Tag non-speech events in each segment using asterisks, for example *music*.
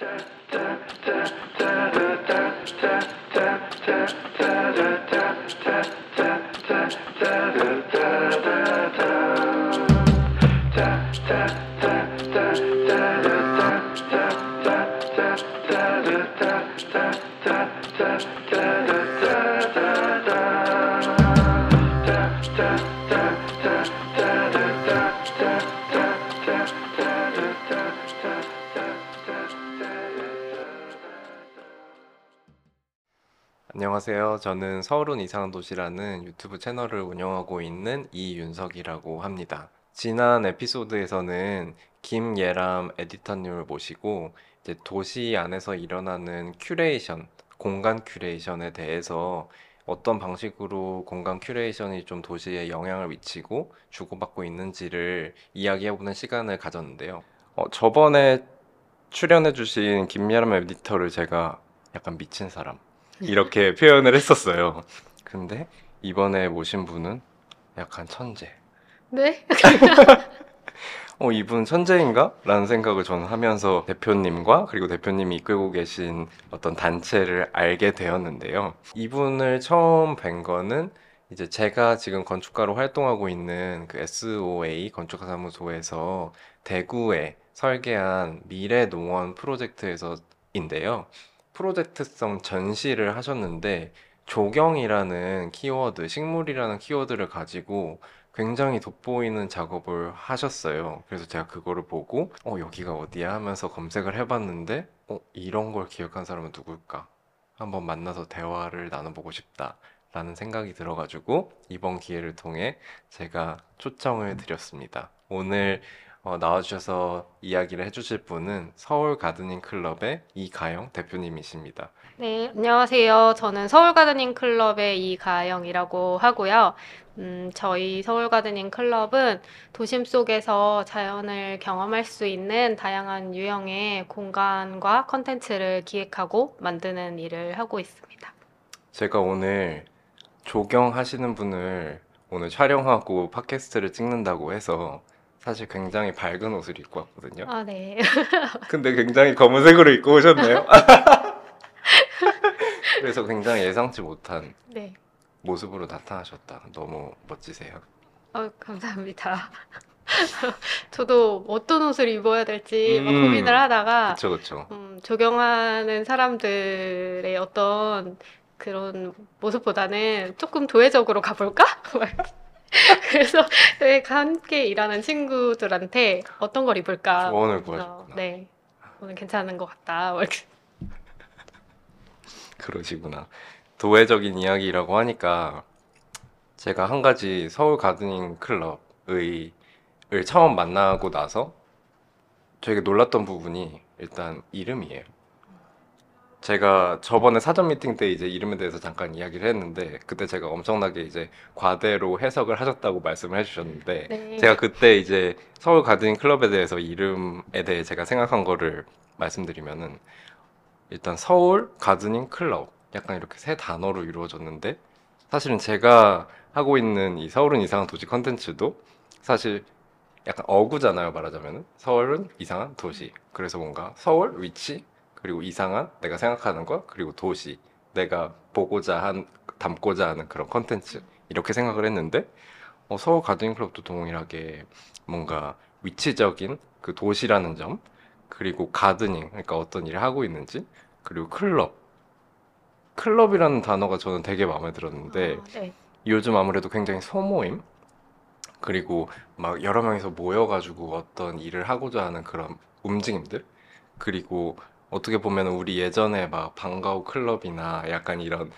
Da da. Uh, 안녕하세요. 저는 서울은 이상한 도시라는 유튜브 채널을 운영하고 있는 이윤석이라고 합니다. 지난 에피소드에서는 김예람 에디터님을 모시고 이제 도시 안에서 일어나는 큐레이션, 공간 curation에 대해서 어떤 방식으로 공간 curation이 좀 도시에 영향을 미치고 주고받고 있는지를 이야기해보는 시간을 가졌는데요. 어, 저번에 출연해주신 김예람 에디터를 제가 약간 미친 사람, 이렇게 표현을 했었어요. 근데 이번에 모신 분은 약간 천재. 네? 어, 이분 천재인가? 라는 생각을 저는 하면서 대표님과 그리고 대표님이 이끌고 계신 어떤 단체를 알게 되었는데요. 이분을 처음 뵌 거는 이제 제가 지금 건축가로 활동하고 있는 그 SOA 건축사무소에서 대구에 설계한 미래 농원 프로젝트에서인데요. 프로젝트성 전시를 하셨는데 조경이라는 키워드, 식물이라는 키워드를 가지고 굉장히 돋보이는 작업을 하셨어요. 그래서 제가 그거를 보고 어 여기가 어디야 하면서 검색을 해봤는데 어 이런 걸 기억한 사람은 누굴까? 한번 만나서 대화를 나눠보고 싶다 라는 생각이 들어가지고 이번 기회를 통해 제가 초청을 드렸습니다. 오늘 어, 나와주셔서 이야기를 해주실 분은 서울 가드닝 클럽의 이가영 대표님이십니다. 네, 안녕하세요. 저는 서울 가드닝 클럽의 이가영이라고 하고요. 음, 저희 서울 가드닝 클럽은 도심 속에서 자연을 경험할 수 있는 다양한 유형의 공간과 컨텐츠를 기획하고 만드는 일을 하고 있습니다. 제가 오늘 조경하시는 분을 오늘 촬영하고 팟캐스트를 찍는다고 해서 사실 굉장히 밝은 옷을 입고 왔거든요. 아, 네. *laughs* 근데 굉장히 검은색으로 입고 오셨네요. *laughs* 그래서 굉장히 예상치 못한 네. 모습으로 나타나셨다. 너무 멋지세요. 어, 감사합니다. *laughs* 저도 어떤 옷을 입어야 될지 막 음, 고민을 하다가 그쵸, 그쵸. 음, 조경하는 사람들의 어떤 그런 모습보다는 조금 도회적으로 가볼까? *laughs* 그래서 네, 함께 일하는 친구들한테 어떤 걸 입을까? 조언을 어, 구하셨구나. 네, 오늘 괜찮은 것 같다. 뭐 이렇게. *laughs* 그러시구나. 도회적인 이야기라고 하니까 제가 한 가지 서울 가드닝 클럽의 을 처음 만나고 나서 되게 놀랐던 부분이 일단 이름이에요. 제가 저번에 사전 미팅 때 이제 이름에 대해서 잠깐 이야기를 했는데 그때 제가 엄청나게 이제 과대로 해석을 하셨다고 말씀을 해주셨는데 네. 제가 그때 이제 서울 가드닝 클럽에 대해서 이름에 대해 제가 생각한 거를 말씀드리면은 일단 서울 가드닝 클럽 약간 이렇게 세 단어로 이루어졌는데 사실은 제가 하고 있는 이 서울은 이상한 도시 컨텐츠도 사실 약간 어구잖아요 말하자면은 서울은 이상한 도시 그래서 뭔가 서울 위치 그리고 이상한 내가 생각하는 것 그리고 도시 내가 보고자 한 담고자 하는 그런 컨텐츠 이렇게 생각을 했는데 어, 서울 가드닝 클럽도 동일하게 뭔가 위치적인 그 도시라는 점 그리고 gardening 그러니까 어떤 일을 하고 있는지 그리고 클럽 클럽이라는 단어가 저는 되게 마음에 들었는데 아, 네. 요즘 아무래도 굉장히 소모임 그리고 막 여러 명이서 모여가지고 어떤 일을 하고자 하는 그런 움직임들 그리고 어떻게 보면 우리 예전에 막 방과후 클럽이나 약간 이런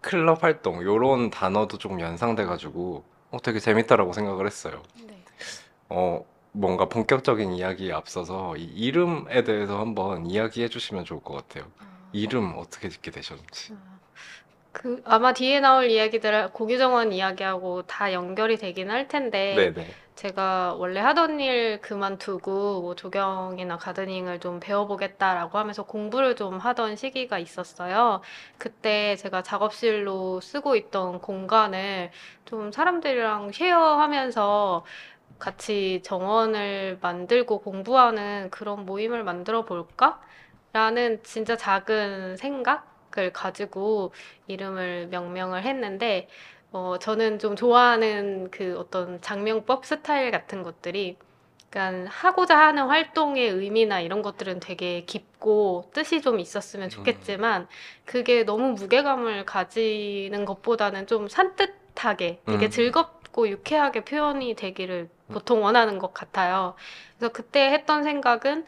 클럽 활동 요런 단어도 조금 연상돼 가지고 어, 되게 재밌다라고 생각을 했어요. 네. 어, 뭔가 본격적인 이야기에 앞서서 이 이름에 대해서 한번 이야기해 주시면 좋을 것 같아요. 아, 이름 어떻게 짓게 되셨는지. 아, 그 아마 뒤에 나올 이야기들 고규정원 이야기하고 다 연결이 되긴 할 텐데 네네. 제가 원래 하던 일 그만두고 뭐 조경이나 가드닝을 좀 배워보겠다라고 하면서 공부를 좀 하던 시기가 있었어요. 그때 제가 작업실로 쓰고 있던 공간을 좀 사람들이랑 쉐어하면서 같이 정원을 만들고 공부하는 그런 모임을 만들어 볼까? 라는 진짜 작은 생각 을 가지고 이름을 명명을 했는데, 어, 저는 좀 좋아하는 그 어떤 장명법 스타일 같은 것들이, 그러니까 하고자 하는 활동의 의미나 이런 것들은 되게 깊고 뜻이 좀 있었으면 좋겠지만, 그게 너무 무게감을 가지는 것보다는 좀 산뜻하게 되게 음. 즐겁고 유쾌하게 표현이 되기를 보통 원하는 것 같아요. 그래서 그때 했던 생각은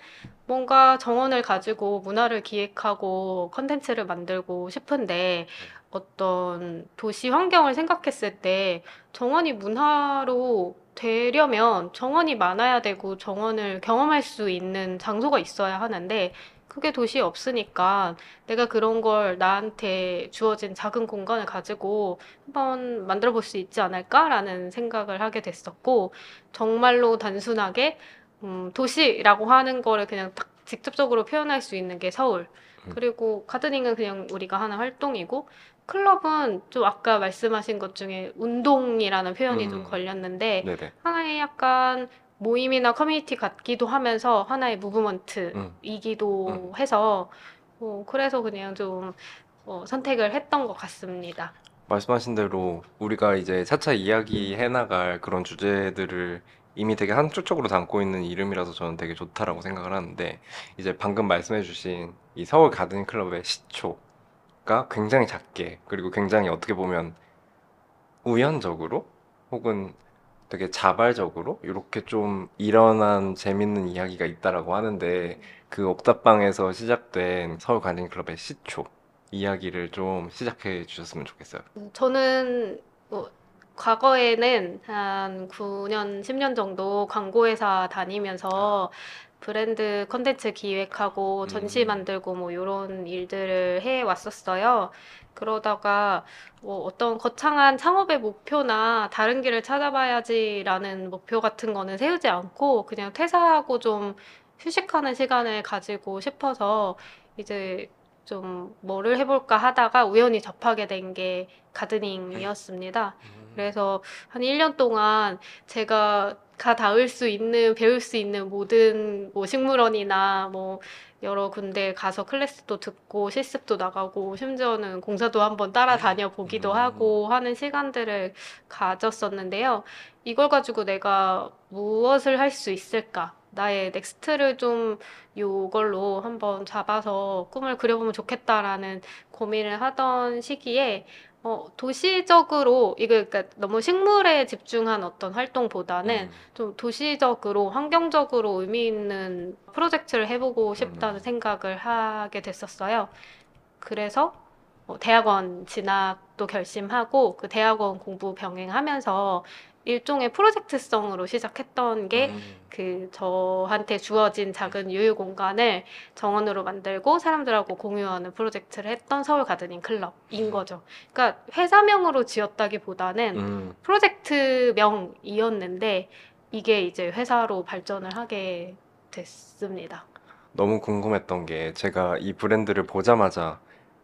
뭔가 정원을 가지고 문화를 기획하고 컨텐츠를 만들고 싶은데 어떤 도시 환경을 생각했을 때 정원이 문화로 되려면 정원이 많아야 되고 정원을 경험할 수 있는 장소가 있어야 하는데 그게 도시에 없으니까 내가 그런 걸 나한테 주어진 작은 공간을 가지고 한번 만들어 볼 수 있지 않을까라는 생각을 하게 됐었고 정말로 단순하게 음, 도시라고 하는 거를 그냥 딱 직접적으로 표현할 수 있는 게 서울. 음. 그리고 가드닝은 그냥 우리가 하는 활동이고 클럽은 좀 아까 말씀하신 것 중에 운동이라는 표현이 좀 음. 걸렸는데 네네. 하나의 약간 모임이나 커뮤니티 같기도 하면서 하나의 무브먼트이기도 음. 해서 어, 그래서 그냥 좀 어, 선택을 했던 것 같습니다. 말씀하신 대로 우리가 이제 차차 이야기해 나갈 그런 주제들을 이미 되게 한쪽적으로 담고 있는 이름이라서 저는 되게 좋다라고 생각을 하는데 이제 방금 말씀해 주신 이 서울 가든 클럽의 시초가 굉장히 작게 그리고 굉장히 어떻게 보면 우연적으로 혹은 되게 자발적으로 이렇게 좀 일어난 재밌는 이야기가 있다라고 하는데 그 옥탑방에서 시작된 서울 가든 클럽의 시초 이야기를 좀 시작해 주셨으면 좋겠어요. 저는 뭐 과거에는 한 9년, 10년 정도 광고회사 다니면서 브랜드 컨텐츠 기획하고 전시 음. 만들고 뭐 이런 일들을 해 왔었어요. 그러다가 뭐 어떤 거창한 창업의 목표나 다른 길을 찾아봐야지라는 목표 같은 거는 세우지 않고 그냥 퇴사하고 좀 휴식하는 시간을 가지고 싶어서 이제 좀 뭐를 해볼까 하다가 우연히 접하게 된 게 가드닝이었습니다. 그래서 한 1년 동안 제가 가 닿을 수 있는, 배울 수 있는 모든 뭐 식물원이나 뭐 여러 군데 가서 클래스도 듣고 실습도 나가고 심지어는 공사도 한번 따라다녀 보기도 음. 하고 하는 시간들을 가졌었는데요. 이걸 가지고 내가 무엇을 할 수 있을까? 나의 next를 좀 요걸로 한번 잡아서 꿈을 그려보면 좋겠다라는 고민을 하던 시기에 어, 도시적으로 이거 그러니까 너무 식물에 집중한 어떤 활동보다는 음. 좀 도시적으로 환경적으로 의미 있는 프로젝트를 해보고 싶다는 음. 생각을 하게 됐었어요. 그래서 어, 대학원 진학도 결심하고 그 대학원 공부 병행하면서 일종의 프로젝트성으로 시작했던 게 음. 그 저한테 주어진 작은 유휴 공간을 정원으로 만들고 사람들하고 공유하는 프로젝트를 했던 서울 가드닝 클럽인 거죠. 그러니까 회사명으로 지었다기보다는 음. 프로젝트명이었는데 이게 이제 회사로 발전을 하게 됐습니다. 너무 궁금했던 게 제가 이 브랜드를 보자마자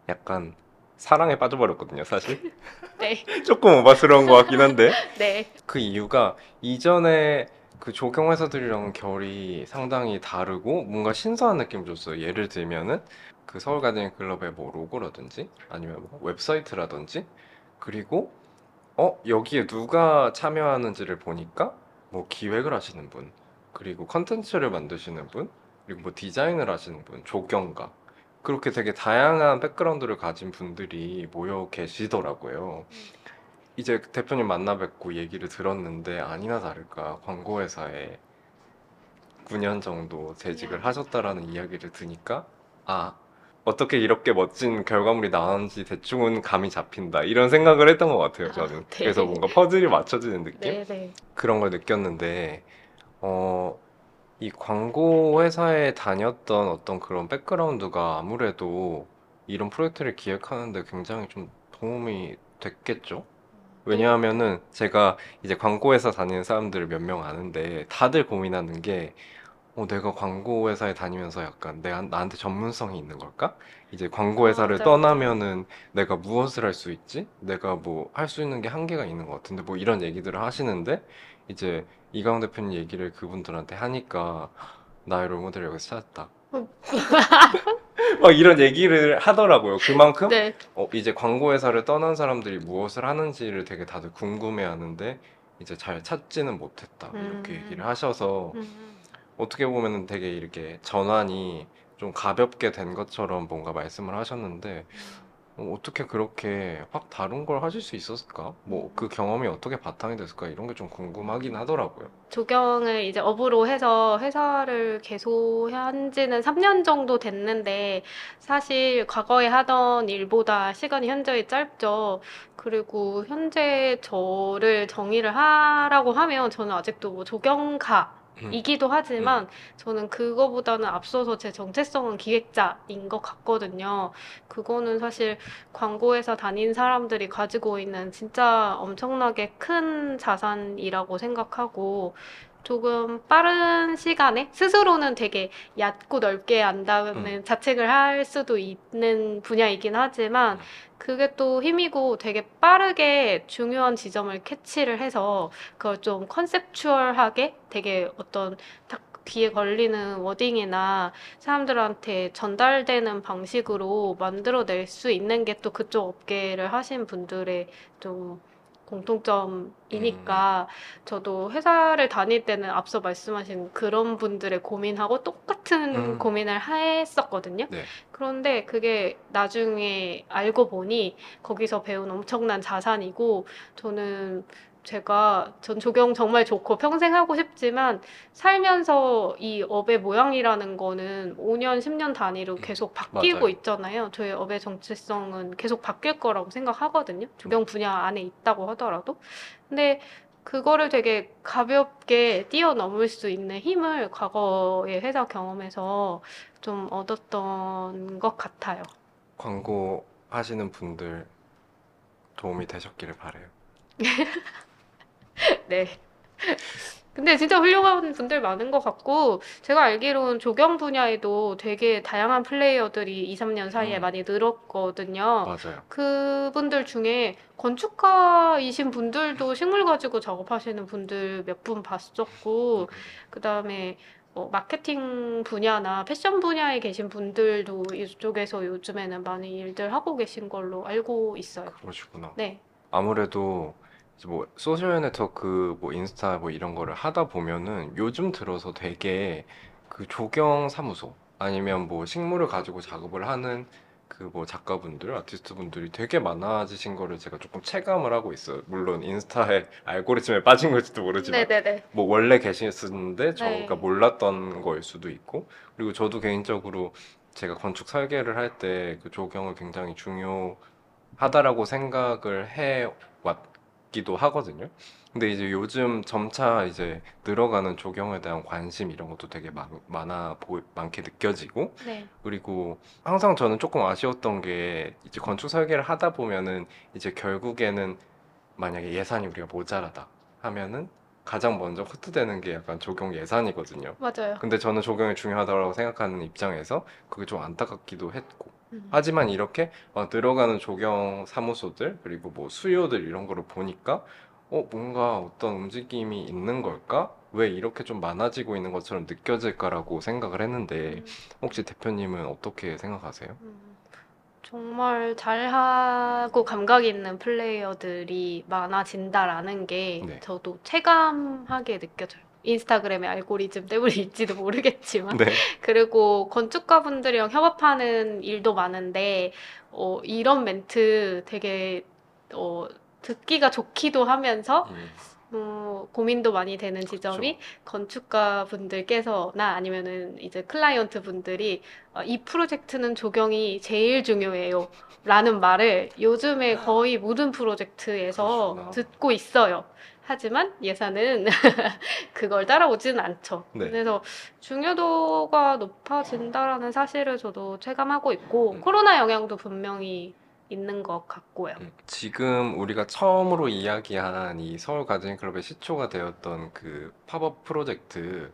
약간 사랑에 빠져버렸거든요, 사실. *laughs* 네, 조금 오바스러운 것 같긴 한데. *laughs* 네, 그 이유가 이전에 그 조경 회사들이랑 결이 상당히 다르고 뭔가 신선한 느낌을 줬어요. 예를 들면은 그 서울 가드닝 클럽의 뭐 로고라든지 아니면 뭐 웹사이트라든지 그리고 어 여기에 누가 참여하는지를 보니까 뭐 기획을 하시는 분 그리고 컨텐츠를 만드시는 분 그리고 뭐 디자인을 하시는 분 조경가 그렇게 되게 다양한 백그라운드를 가진 분들이 모여 계시더라고요. 이제 대표님 만나 뵙고 얘기를 들었는데 아니나 다를까 광고회사에 9년 정도 재직을 하셨다라는 이야기를 드니까 아 어떻게 이렇게 멋진 결과물이 나왔는지 대충은 감이 잡힌다 이런 생각을 했던 것 같아요 저는 아, 네. 그래서 뭔가 퍼즐이 맞춰지는 느낌 네, 네. 그런 걸 느꼈는데 어, 이 광고 회사에 다녔던 어떤 그런 백그라운드가 아무래도 이런 프로젝트를 기획하는데 굉장히 좀 도움이 됐겠죠? 왜냐하면은 제가 이제 광고 회사 다니는 사람들을 몇 명 아는데 다들 고민하는 게 어, 내가 광고 회사에 다니면서 약간 내가 나한테 전문성이 있는 걸까? 이제 광고 회사를 맞아요. 떠나면은 내가 무엇을 할 수 있지? 내가 뭐 할 수 있는 게 한계가 있는 것 같은데 뭐 이런 얘기들을 하시는데 이제 이강원 대표님 얘기를 그분들한테 하니까 나의 롤모델을 여기서 찾았다. *laughs* 막 이런 얘기를 하더라고요. 그만큼 네. 어, 이제 광고 회사를 떠난 사람들이 무엇을 하는지를 되게 다들 궁금해하는데 이제 잘 찾지는 못했다 이렇게 음. 얘기를 하셔서 음. 어떻게 보면은 되게 이렇게 전환이 좀 가볍게 된 것처럼 뭔가 말씀을 하셨는데 어, 어떻게 그렇게 확 다른 걸 하실 수 있었을까? 뭐 그 경험이 어떻게 바탕이 됐을까? 이런 게 좀 궁금하긴 하더라고요. 조경을 이제 업으로 해서 회사를 개소한 지는 3년 정도 됐는데 사실 과거에 하던 일보다 시간이 현저히 짧죠. 그리고 현재 저를 정의를 하라고 하면 저는 아직도 뭐 조경가 음. 이기도 하지만 저는 그거보다는 앞서서 제 정체성은 기획자인 것 같거든요. 그거는 사실 광고회사 다닌 사람들이 가지고 있는 진짜 엄청나게 큰 자산이라고 생각하고 조금 빠른 시간에 스스로는 되게 얕고 넓게 안다는 자책을 할 수도 있는 분야이긴 하지만 음. 그게 또 힘이고 되게 빠르게 중요한 지점을 캐치를 해서 그걸 좀 컨셉추얼하게 되게 어떤 딱 귀에 걸리는 워딩이나 사람들한테 전달되는 방식으로 만들어낼 수 있는 게 또 그쪽 업계를 하신 분들의 좀 공통점이니까 저도 회사를 다닐 때는 앞서 말씀하신 그런 분들의 고민하고 똑같은 음. 고민을 했었거든요. 네. 그런데 그게 나중에 알고 보니 거기서 배운 엄청난 자산이고 저는 제가 전 조경 정말 좋고 평생 하고 싶지만 살면서 이 업의 모양이라는 거는 5년, 10년 단위로 계속 바뀌고 맞아요. 있잖아요. 저희 업의 정체성은 계속 바뀔 거라고 생각하거든요. 조경 분야 안에 있다고 하더라도. 근데 그거를 되게 가볍게 뛰어넘을 수 있는 힘을 과거의 회사 경험에서 좀 얻었던 것 같아요. 광고 하시는 분들 도움이 되셨기를 바래요. *laughs* *laughs* 네. 근데 진짜 훌륭한 분들 많은 것 같고, 제가 알기로는 조경 분야에도 되게 다양한 플레이어들이 2, 3년 사이에 음. 많이 늘었거든요. 맞아요. 그분들 중에 건축가이신 분들도 식물 가지고 작업하시는 분들 몇 분 봤었고, 그 다음에 뭐 마케팅 분야나 패션 분야에 계신 분들도 이쪽에서 요즘에는 많이 일들 하고 계신 걸로 알고 있어요. 그러시구나. 네. 아무래도 뭐 소셜 네트워크 뭐 인스타 뭐 이런 거를 하다 보면은 요즘 들어서 되게 그 조경 사무소 아니면 뭐 식물을 가지고 작업을 하는 그 뭐 작가분들, 아티스트 분들이 되게 많아지신 거를 제가 조금 체감을 하고 있어요. 물론 인스타의 *laughs* 알고리즘에 빠진 걸지도 모르지만 네네네. 뭐 원래 계셨는데 저가 네. 몰랐던 거일 수도 있고 그리고 저도 개인적으로 제가 건축 설계를 할 때 그 조경을 굉장히 중요하다라고 생각을 해 왔 기도 하거든요. 근데 이제 요즘 점차 이제 늘어가는 조경에 대한 관심 이런 것도 되게 많, 많아 보, 많게 느껴지고 네. 그리고 항상 저는 조금 아쉬웠던 게 이제 건축 설계를 하다 보면은 이제 결국에는 만약에 예산이 우리가 모자라다 하면은 가장 먼저 헛되는 게 약간 조경 예산이거든요. 맞아요. 근데 저는 조경이 중요하다고 생각하는 입장에서 그게 좀 안타깝기도 했고. 음. 하지만 이렇게 막 늘어가는 조경 사무소들 그리고 뭐 수요들 이런 거를 보니까 어 뭔가 어떤 움직임이 있는 걸까? 왜 이렇게 좀 많아지고 있는 것처럼 느껴질까라고 생각을 했는데 음. 혹시 대표님은 어떻게 생각하세요? 음, 정말 잘하고 감각 있는 플레이어들이 많아진다라는 게 네. 저도 체감하게 느껴져요. 인스타그램의 알고리즘 때문일지도 *laughs* 모르겠지만. 네. 그리고 건축가분들이랑 협업하는 일도 많은데, 어, 이런 멘트 되게, 어, 듣기가 좋기도 하면서, 음, 어, 고민도 많이 되는 지점이 건축가 분들께서나 아니면은 이제 클라이언트 분들이 어, 이 프로젝트는 조경이 제일 중요해요. 라는 말을 요즘에 거의 모든 프로젝트에서 그러시구나. 듣고 있어요. 하지만 예산은 *laughs* 그걸 따라오지는 않죠. 네. 그래서 중요도가 높아진다라는 사실을 저도 체감하고 있고 음. 코로나 영향도 분명히 있는 것 같고요. 음. 지금 우리가 처음으로 이야기한 이 서울 가든 클럽의 시초가 되었던 그 팝업 프로젝트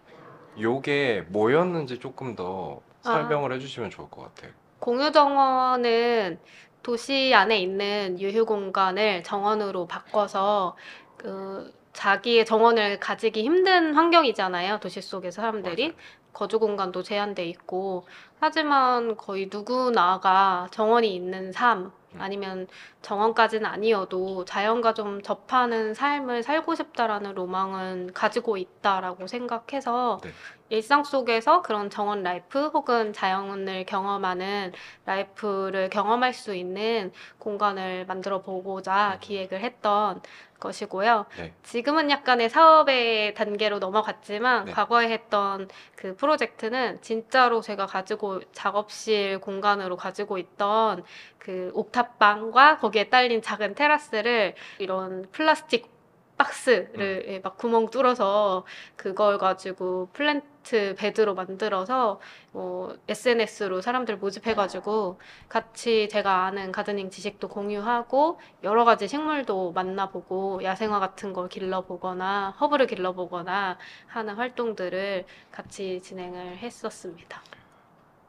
요게 뭐였는지 조금 더 아. 설명을 해주시면 좋을 것 같아요. 공유 정원은 도시 안에 있는 유휴 공간을 정원으로 바꿔서 그 자기의 정원을 가지기 힘든 환경이잖아요. 도시 속의 사람들이. 거주 공간도 제한돼 있고 하지만 거의 누구나가 정원이 있는 삶 아니면 정원까지는 아니어도 자연과 좀 접하는 삶을 살고 싶다라는 로망은 가지고 있다라고 생각해서 네. 일상 속에서 그런 정원 life 혹은 자연을 경험하는 life를 경험할 수 있는 공간을 만들어 보고자 음. 기획을 했던 것이고요. 네. 지금은 약간의 사업의 단계로 넘어갔지만 네. 과거에 했던 그 프로젝트는 진짜로 제가 가지고 작업실 공간으로 가지고 있던 그 옥탑방과 거기에 딸린 작은 테라스를 이런 플라스틱 박스를 예, 막 구멍 뚫어서 그걸 가지고 플랜트 베드로 만들어서 뭐 SNS로 사람들 모집해가지고 같이 제가 아는 gardening 지식도 공유하고 여러 가지 식물도 만나보고 야생화 같은 걸 길러보거나 허브를 길러보거나 하는 활동들을 같이 진행을 했었습니다.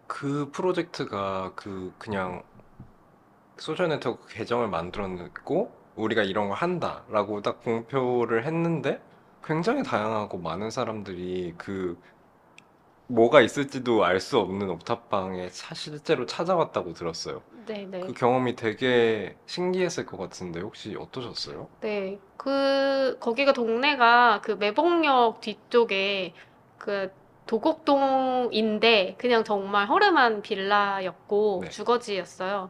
그 프로젝트가 그 그냥 소셜 네트워크 계정을 만들어냈고 우리가 이런 걸 한다라고 딱 공표를 했는데 굉장히 다양하고 많은 사람들이 그 뭐가 있을지도 알 수 없는 옥탑방에 차- 실제로 찾아왔다고 들었어요. 네 네. 그 경험이 되게 신기했을 것 같은데 혹시 어떠셨어요? 네, 그, 거기가 동네가 그 매봉역 뒤쪽에 그 도곡동인데 그냥 정말 허름한 빌라였고 네. 주거지였어요.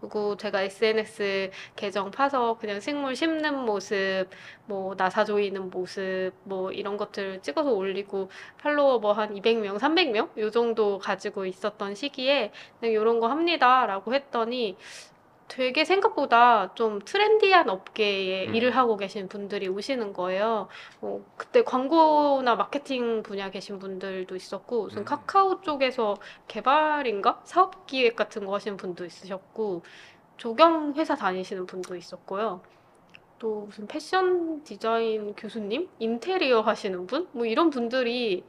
그리고 제가 SNS 계정 파서 그냥 식물 심는 모습, 뭐 나사 조이는 모습, 뭐 이런 것들 찍어서 올리고 팔로워 뭐 한 200명, 300명? 요 정도 가지고 있었던 시기에 그냥 이런 거 합니다라고 했더니 되게 생각보다 좀 트렌디한 업계에 음. 일을 하고 계신 분들이 오시는 거예요. 어, 그때 광고나 마케팅 분야 계신 분들도 있었고, 무슨 음. 카카오 쪽에서 개발인가? 사업 기획 같은 거 하시는 분도 있으셨고, 조경 회사 다니시는 분도 있었고요. 또 무슨 패션 디자인 교수님? 인테리어 하시는 분? 뭐 이런 분들이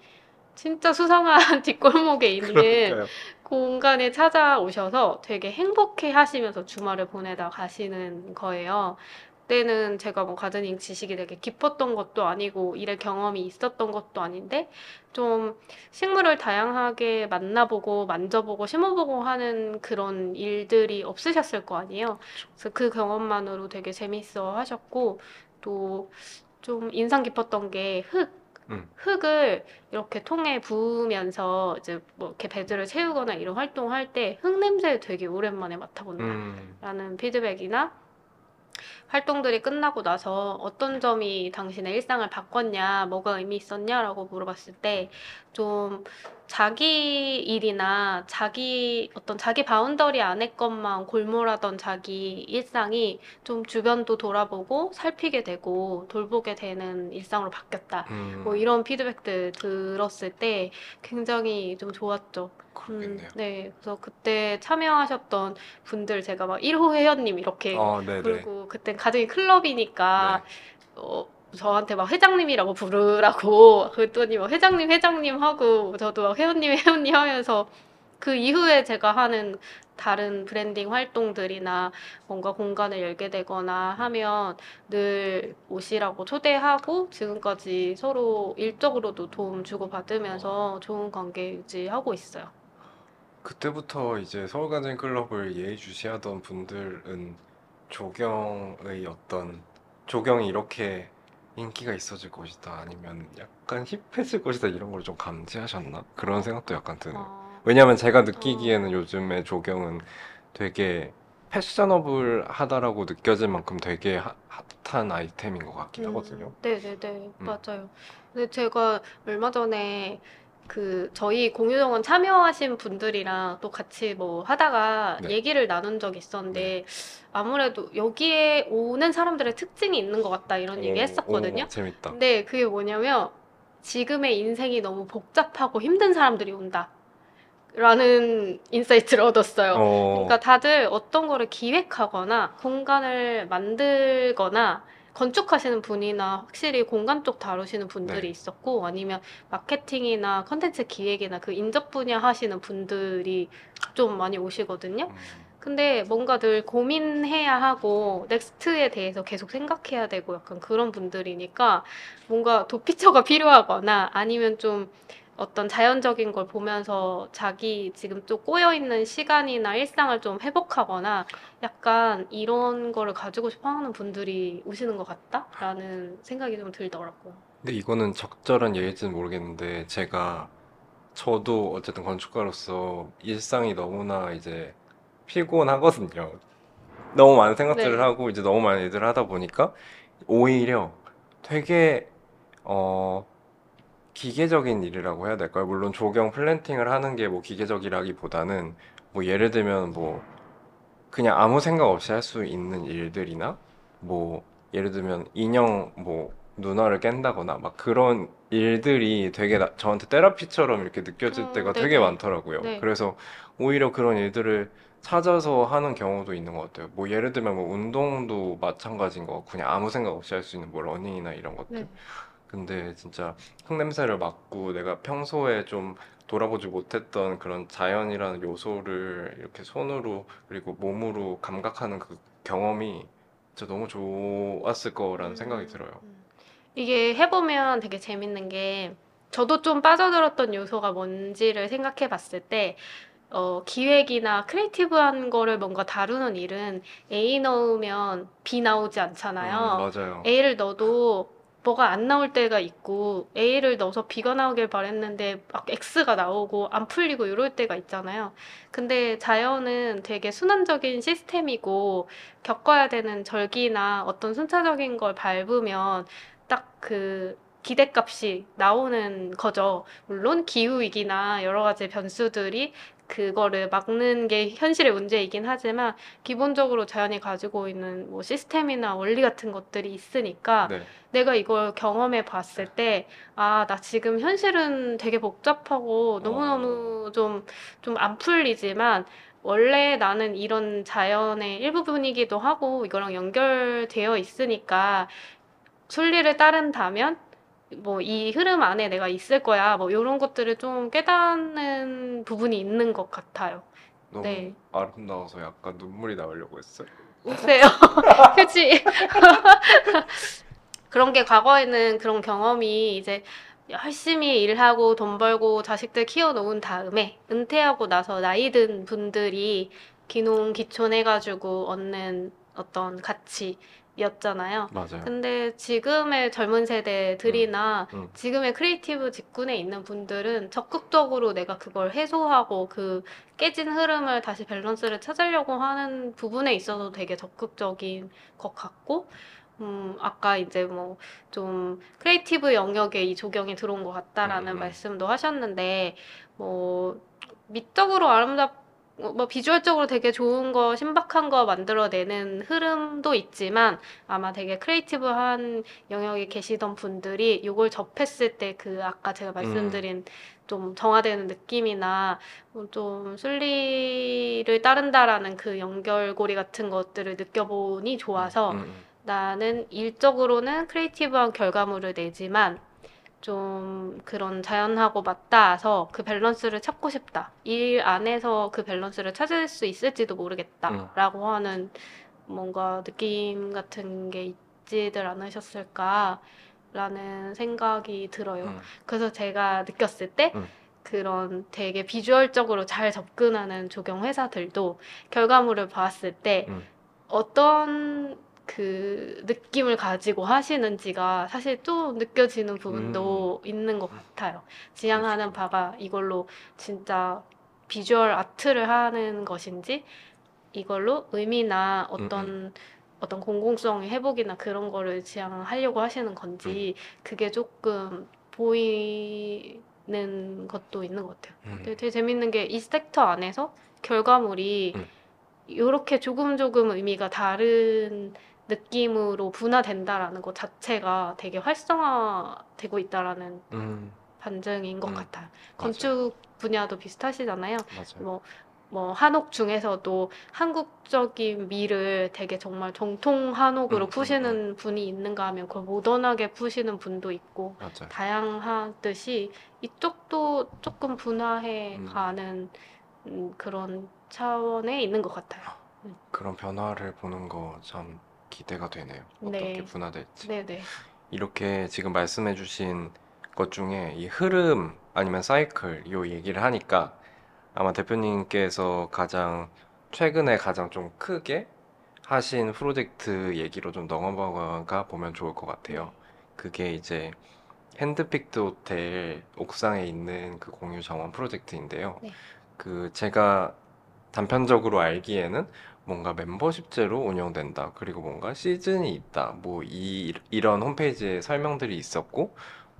진짜 수상한 *laughs* 뒷골목에 있는 그러니까요. 공간에 찾아오셔서 되게 행복해 하시면서 주말을 보내다 가시는 거예요. 그때는 제가 뭐 가드닝 지식이 되게 깊었던 것도 아니고 일의 경험이 있었던 것도 아닌데 좀 식물을 다양하게 만나보고 만져보고 심어보고 하는 그런 일들이 없으셨을 거 아니에요. 그래서 그 경험만으로 되게 재밌어 하셨고 또 좀 인상 깊었던 게 흙. 음. 흙을 이렇게 통에 부으면서 이제 뭐 이렇게 bed를 채우거나 이런 활동할 때 흙 냄새 되게 오랜만에 맡아본다. 음, 라는 피드백이나 활동들이 끝나고 나서 어떤 점이 당신의 일상을 바꿨냐, 뭐가 의미 있었냐라고 물어봤을 때 좀 자기 일이나 자기 어떤 자기 boundary 안에 것만 골몰하던 자기 일상이 좀 주변도 돌아보고 살피게 되고 돌보게 되는 일상으로 바뀌었다. 음, 뭐 이런 피드백들 들었을 때 굉장히 좀 좋았죠. 음. 네. 그래서 그때 참여하셨던 분들 제가 막 1호 회원님 이렇게 어. 부르고 그땐 가꾸기 클럽이니까 네. 어, 저한테 막 회장님이라고 부르라고 *laughs* 그랬더니 막 회장님 회장님 하고 저도 막 회원님 회원님 하면서 그 이후에 제가 하는 다른 브랜딩 활동들이나 뭔가 공간을 열게 되거나 하면 늘 오시라고 초대하고 지금까지 서로 일적으로도 도움 주고 받으면서 좋은 관계 유지하고 있어요. 그때부터 이제 서울가든 클럽을 예의주시하던 분들은 조경의 어떤 조경이 이렇게 인기가 있어질 것이다 아니면 약간 힙해질 것이다 이런 걸 좀 감지하셨나? 그런 생각도 약간 드네요. 어, 왜냐면 제가 느끼기에는 어. 요즘에 조경은 되게 패셔너블하다라고 느껴질 만큼 되게 하- 핫한 아이템인 것 같긴 하거든요. 음, 네네네, 음. 맞아요. 근데 제가 얼마 전에 그 저희 공유정원 참여하신 분들이랑 또 같이 뭐 하다가 네. 얘기를 나눈 적이 있었는데 아무래도 여기에 오는 사람들의 특징이 있는 것 같다 이런 얘기 오, 했었거든요. 오, 재밌다. 근데 그게 뭐냐면 지금의 인생이 너무 복잡하고 힘든 사람들이 온다. 라는 insight를 얻었어요. 어, 그러니까 다들 어떤 거를 기획하거나 공간을 만들거나 건축하시는 분이나 확실히 공간 쪽 다루시는 분들이 네. 있었고 아니면 마케팅이나 컨텐츠 기획이나 그 인접 분야 하시는 분들이 좀 많이 오시거든요. 음, 근데 뭔가 늘 고민해야 하고 next에 대해서 계속 생각해야 되고 약간 그런 분들이니까 뭔가 도피처가 *laughs* 필요하거나 아니면 좀 어떤 자연적인 걸 보면서 자기 지금 또 꼬여 있는 시간이나 일상을 좀 회복하거나 약간 이런 거를 가지고 싶어 하는 분들이 오시는 것 같다라는 생각이 좀 들더라고요. 근데 이거는 적절한 예일지는 모르겠는데 제가 저도 어쨌든 건축가로서 일상이 너무나 이제 피곤하거든요. *laughs* 너무 많은 생각들을 네. 하고 이제 너무 많은 일들을 하다 보니까 오히려 되게 어 기계적인 일이라고 해야 될까요? 물론 조경 플랜팅을 하는 게 뭐 기계적이라기보다는 뭐 예를 들면 뭐 그냥 아무 생각 없이 할 수 있는 일들이나 뭐 예를 들면 인형 뭐 눈알을 꿴다거나 막 그런 일들이 되게 나- 저한테 therapy처럼 이렇게 느껴질 음, 때가 네네. 되게 많더라고요. 네. 그래서 오히려 그런 일들을 찾아서 하는 경우도 있는 것 같아요. 뭐 예를 들면 뭐 운동도 마찬가지인 것 같고 그냥 아무 생각 없이 할 수 있는 뭐 러닝이나 이런 것들. 네. 근데 진짜 흙냄새를 맡고 내가 평소에 좀 돌아보지 못했던 그런 자연이라는 요소를 이렇게 손으로 그리고 몸으로 감각하는 그 경험이 진짜 너무 좋았을 거라는 생각이 들어요. 음. 이게 해보면 되게 재밌는 게 저도 좀 빠져들었던 요소가 뭔지를 생각해 봤을 때 어, 기획이나 creative한 거를 뭔가 다루는 일은 A 넣으면 B 나오지 음, 않잖아요. 맞아요. A를 넣어도 뭐가 안 나올 때가 있고 A를 넣어서 B가 나오길 바랬는데 막 X가 나오고 안 풀리고 이럴 때가 있잖아요. 근데 자연은 되게 순환적인 시스템이고 겪어야 되는 절기나 어떤 순차적인 걸 밟으면 딱그 기대값이 나오는 거죠. 물론 기후위기나 여러 가지 변수들이 그거를 막는 게 현실의 문제이긴 하지만 기본적으로 자연이 가지고 있는 뭐 시스템이나 원리 같은 것들이 있으니까 네. 내가 이걸 경험해 봤을 때, 아, 나 지금 현실은 되게 복잡하고 너무너무 좀, 좀 안 풀리지만, 원래 나는 이런 자연의 일부분이기도 하고, 이거랑 연결되어 있으니까, 순리를 따른다면, 뭐, 이 흐름 안에 내가 있을 거야. 뭐, 이런 것들을 좀 깨닫는 부분이 있는 것 같아요. 너무 네. 아름다워서 약간 눈물이 나오려고 했어요. 우세요. 그치? *laughs* *laughs* 그런 게 과거에는 그런 경험이 이제 열심히 일하고 돈 벌고 자식들 키워놓은 다음에 은퇴하고 나서 나이 든 분들이 귀농 귀촌 해가지고 얻는 어떤 가치 였잖아요. 맞아요. 근데 지금의 젊은 세대들이나 음, 음. 지금의 creative 직군에 있는 분들은 적극적으로 내가 그걸 해소하고 그 깨진 흐름을 다시 밸런스를 찾으려고 하는 부분에 있어서 되게 적극적인 것 같고, 음, 아까 이제 뭐 좀 creative 영역에 이 조경이 들어온 것 같다라는 음, 음. 말씀도 하셨는데, 뭐 미적으로 아름답 뭐 비주얼적으로 되게 좋은 거, 신박한 거 만들어내는 흐름도 있지만 아마 되게 creative한 영역에 계시던 분들이 이걸 접했을 때 그 아까 제가 말씀드린 좀 정화되는 느낌이나 좀 순리를 따른다라는 그 연결고리 같은 것들을 느껴보니 좋아서 음, 음. 나는 일적으로는 creative한 결과물을 내지만 좀 그런 자연하고 맞닿아서 그 밸런스를 찾고 싶다. 일 안에서 그 밸런스를 찾을 수 있을지도 모르겠다라고 하는 뭔가 느낌 같은 게 있지들 않으셨을까라는 생각이 들어요. 음. 그래서 제가 느꼈을 때 음. 그런 되게 비주얼적으로 잘 접근하는 조경 회사들도 결과물을 봤을 때 음. 어떤 그 느낌을 가지고 하시는지가 사실 또 느껴지는 부분도 있는 것 같아요. 지향하는 바가 이걸로 진짜 비주얼 아트를 하는 것인지 이걸로 의미나 어떤 어떤 공공성의 회복이나 그런 거를 지향하려고 하시는 건지 그게 조금 보이는 것도 있는 것 같아요. 음. 되게, 되게 재밌는 게 이 섹터 안에서 결과물이 음. 이렇게 조금 조금 의미가 다른 느낌으로 분화된다라는 것 자체가 되게 활성화되고 있다라는 음, 반증인 것 음, 같아요. 건축 분야도 비슷하시잖아요. 맞아요. 뭐, 뭐 한옥 중에서도 한국적인 미를 되게 정말 정통 한옥으로 음, 음, 푸시는 분이 있는가 하면 그걸 모던하게 푸시는 분도 있고 맞아요. 다양하듯이 이쪽도 조금 분화해 음. 가는 음, 그런 차원에 있는 것 같아요. 그런 변화를 보는 거 참 기대가 되네요. 어떻게 네. 분화될지. 네네. 이렇게 지금 말씀해주신 것 중에 이 흐름 아니면 사이클 요 얘기를 하니까 아마 대표님께서 가장 최근에 가장 좀 크게 하신 프로젝트 얘기로 좀 넘어가 보면 좋을 것 같아요. 그게 이제 핸드픽트 호텔 옥상에 있는 그 공유 정원 프로젝트인데요. 네. 그 제가 단편적으로 알기에는 뭔가 멤버십제로 운영된다. 그리고 뭔가 시즌이 있다. 뭐 이, 이런 홈페이지에 설명들이 있었고,